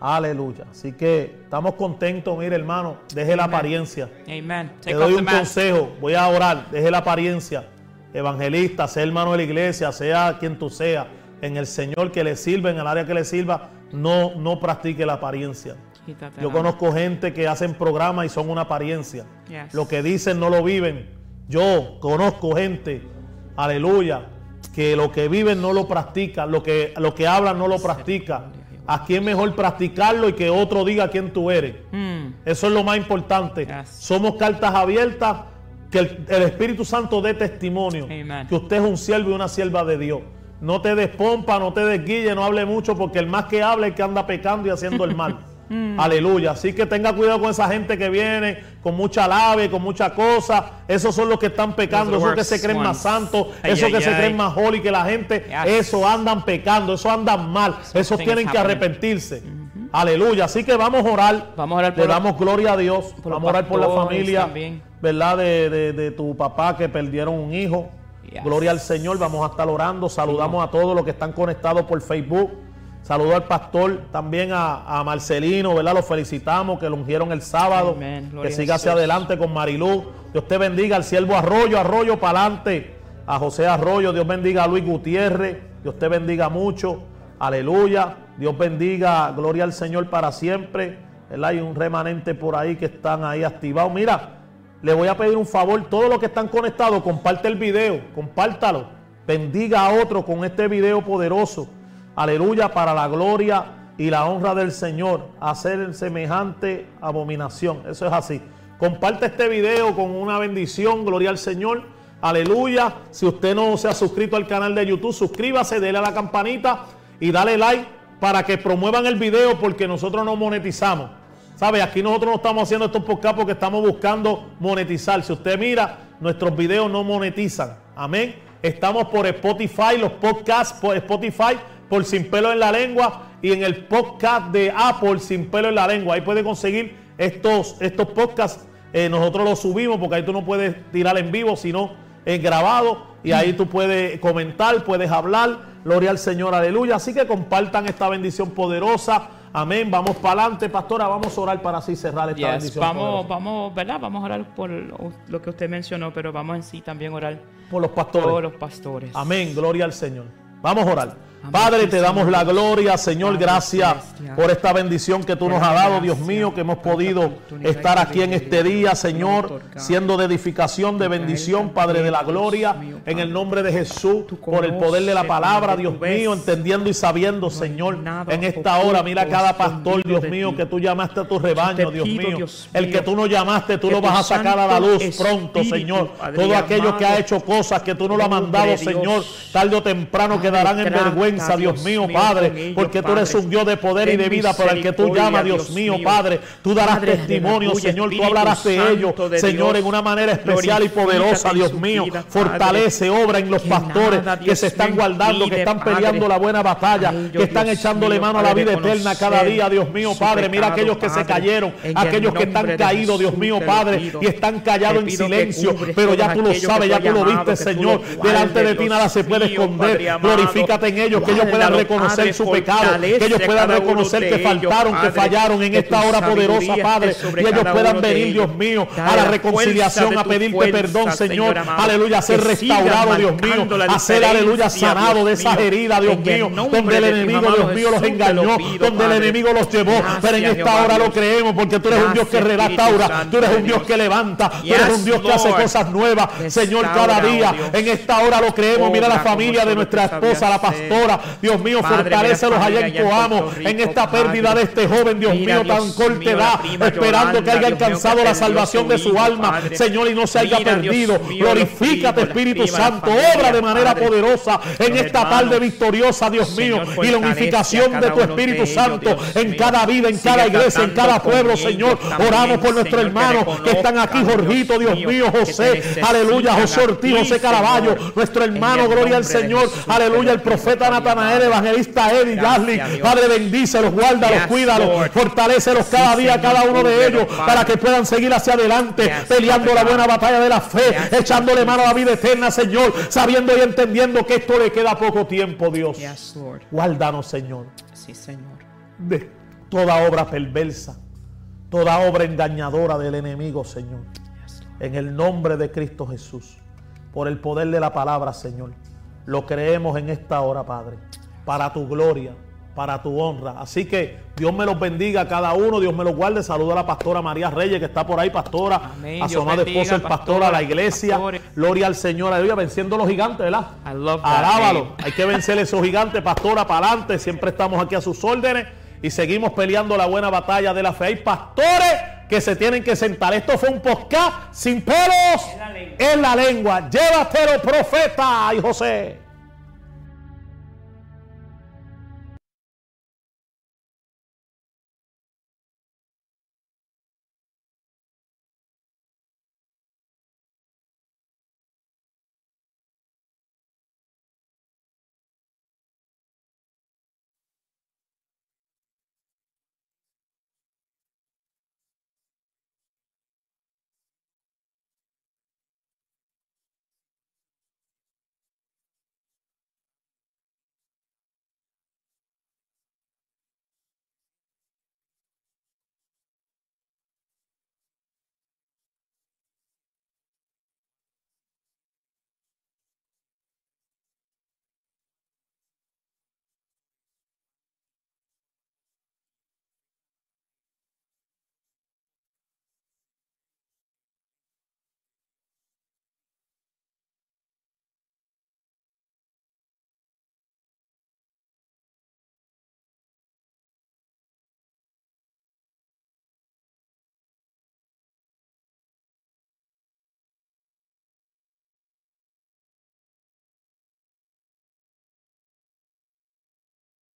Aleluya. Así que estamos contentos. Mire, hermano, deje la apariencia. Amen. Te doy un consejo. Voy a orar. Deje la apariencia. Evangelista, sea hermano de la iglesia, sea quien tú seas. En el Señor que le sirva, en el área que le sirva, no, no practique la apariencia. Quítate Yo la- conozco gente que hacen programas y son una apariencia. Yes. Lo que dicen no lo viven. Yo conozco gente, aleluya, que lo que viven no lo practican, lo que, lo que hablan no lo practica. Aquí es mejor practicarlo y que otro diga quién tú eres. Mm. Eso es lo más importante. Yes. Somos cartas abiertas, que el, el Espíritu Santo dé testimonio Amen. que usted es un siervo y una sierva de Dios. No te despompa, no te desguille, no hable mucho, porque el más que habla es el que anda pecando y haciendo el mal. *laughs* Mm. Aleluya. Así que tenga cuidado con esa gente que viene con mucha lave, con mucha cosa. Esos son los que están pecando, esos que se creen más santos, Ay, esos ay, que se creen más holy que la gente. Yes. Eso andan pecando, eso andan mal. Esos tienen que arrepentirse. Aleluya. Así que vamos a orar. Vamos a orar por Le damos gloria a Dios. por Vamos a orar por la familia, también. ¿Verdad? De, de- de tu papá que perdieron un hijo. Yes. Gloria al Señor. Vamos a estar orando. Saludamos a todos los que están conectados por Facebook. Saludo al pastor, también a, a Marcelino, ¿verdad? Los felicitamos que lo ungieron el sábado. Que siga hacia adelante con Marilú. Dios te bendiga al siervo Arroyo, Arroyo para adelante. A José Arroyo, Dios bendiga a Luis Gutiérrez. Dios te bendiga mucho. Aleluya. Dios bendiga, gloria al Señor para siempre. ¿verdad? Hay un remanente por ahí que están ahí activados. Mira, le voy a pedir un favor. Todos los que están conectados, comparte el video, compártalo. Bendiga a otro con este video poderoso. Aleluya, para la gloria y la honra del Señor. Hacer semejante abominación. Eso es así. Comparte este video con una bendición. Gloria al Señor. Aleluya. Si usted no se ha suscrito al canal de YouTube, suscríbase, dele a la campanita y dale like para que promuevan el video porque nosotros no monetizamos. ¿Sabe? Aquí nosotros no estamos haciendo estos podcasts porque estamos buscando monetizar. Si usted mira, nuestros videos no monetizan. Amén. Estamos por Spotify, los podcasts por Spotify, por Sin Pelo en la Lengua y en el podcast de Apple Sin Pelo en la Lengua. Ahí puede conseguir estos, estos podcasts. Eh, nosotros los subimos porque ahí tú no puedes tirar en vivo, sino es grabado y ahí tú puedes comentar, puedes hablar. Gloria al Señor, aleluya. Así que compartan esta bendición poderosa. Amén. Vamos para adelante, pastora. Vamos a orar para así cerrar esta Yes, bendición. vamos, poderosa. vamos, ¿verdad? Vamos a orar por lo que usted mencionó, pero vamos en sí también a orar por los pastores. por los pastores. Amén, gloria al Señor. Vamos a orar. Padre, te damos la gloria, Señor, gracias por esta bendición que tú nos has dado, Dios mío, que hemos podido estar aquí en este día, Señor, siendo de edificación, de bendición, Padre de la gloria, en el nombre de Jesús, por el poder de la palabra, Dios mío, entendiendo y sabiendo, Señor, en esta hora, mira cada pastor, Dios mío, que tú llamaste a tu rebaño, Dios mío, el que tú no llamaste, tú lo vas a sacar a la luz pronto, Señor. Todo aquello que ha hecho cosas que tú no lo has mandado. Señor, tarde o temprano quedarán en trata, vergüenza, Dios mío, Padre, porque tú eres un Dios de poder y de vida, pero al que tú llamas, Dios mío. Padre, tú darás testimonio, Señor, tú hablarás de ellos, Señor, en una manera especial y poderosa, Dios mío. Fortalece, obra en los pastores que se están guardando, que están peleando la buena batalla, que están echándole mano a la vida eterna cada día, Dios mío, Padre. Mira aquellos que se cayeron, el aquellos que están caídos, Dios mío, Padre, y están callados en silencio, pero ya tú lo sabes, ya tú lo viste, Señor. Delante de ti nada se puede esconder. Glorifícate en ellos, que ellos puedan reconocer su pecado, que ellos puedan reconocer que ellos, faltaron, que fallaron en esta hora poderosa, Padre, y ellos puedan venir, ellos. Dios mío, a la reconciliación, a pedirte perdón, Señor. Aleluya, a ser restaurado, Dios mío, a ser, aleluya, sanado de esas heridas, Dios mío, donde el enemigo, Dios mío, los engañó, donde el enemigo los llevó. Pero en esta hora lo creemos, porque tú eres un Dios que restaura, tú eres un Dios que levanta, tú eres un Dios que hace cosas nuevas, Señor, cada día. oh Dios. En esta hora lo creemos. Mira la familia de nuestra esposa, la hacer. Dios mío, fortalécelos allá en Coamo, en esta pérdida de este joven, Dios mío, tan corta edad, esperando que haya alcanzado la salvación de su alma. Señor, y no se haya perdido. Glorifícate, Espíritu Santo, obra de manera poderosa en esta tarde victoriosa, Dios mío, y la unificación de tu Espíritu Santo en cada vida, en cada iglesia, en cada pueblo, Señor. Oramos por nuestros hermanos que están aquí, Jorgito, Dios mío, José, aleluya, José Ortiz, ti, José Caraballo, nuestro hermano, gloria al Señor, aleluya, el profeta Amado. evangelista Eddie, Dios. Padre, bendícelos, guárdalos, cuídalos, Sí, cada día, cada uno de ellos, para que puedan seguir hacia adelante, peleando la buena batalla de la fe, echándole mano a la vida eterna, Señor, sabiendo y entendiendo que esto le queda poco tiempo, Dios. Guárdanos, Señor Sí, Señor. de toda obra perversa, toda obra engañadora del enemigo, Señor. En el nombre de Cristo Jesús, por el poder de la palabra, Señor. Lo creemos en esta hora, Padre, para tu gloria, para tu honra. Así que Dios me los bendiga a cada uno, Dios me los guarde. Saluda a la pastora María Reyes, que está por ahí, pastora, Amén. a su bendiga, esposa, el pastor, a la iglesia. pastores. Gloria al Señor, aleluya, venciendo a los gigantes, ¿verdad? Alábalo. Hay que vencer esos gigantes, pastora, para adelante. Siempre estamos aquí a sus órdenes y seguimos peleando la buena batalla de la fe. Hay pastores que se tienen que sentar. Esto fue un podcast sin pelos En la lengua. en la lengua. Llévatelo, profeta y José.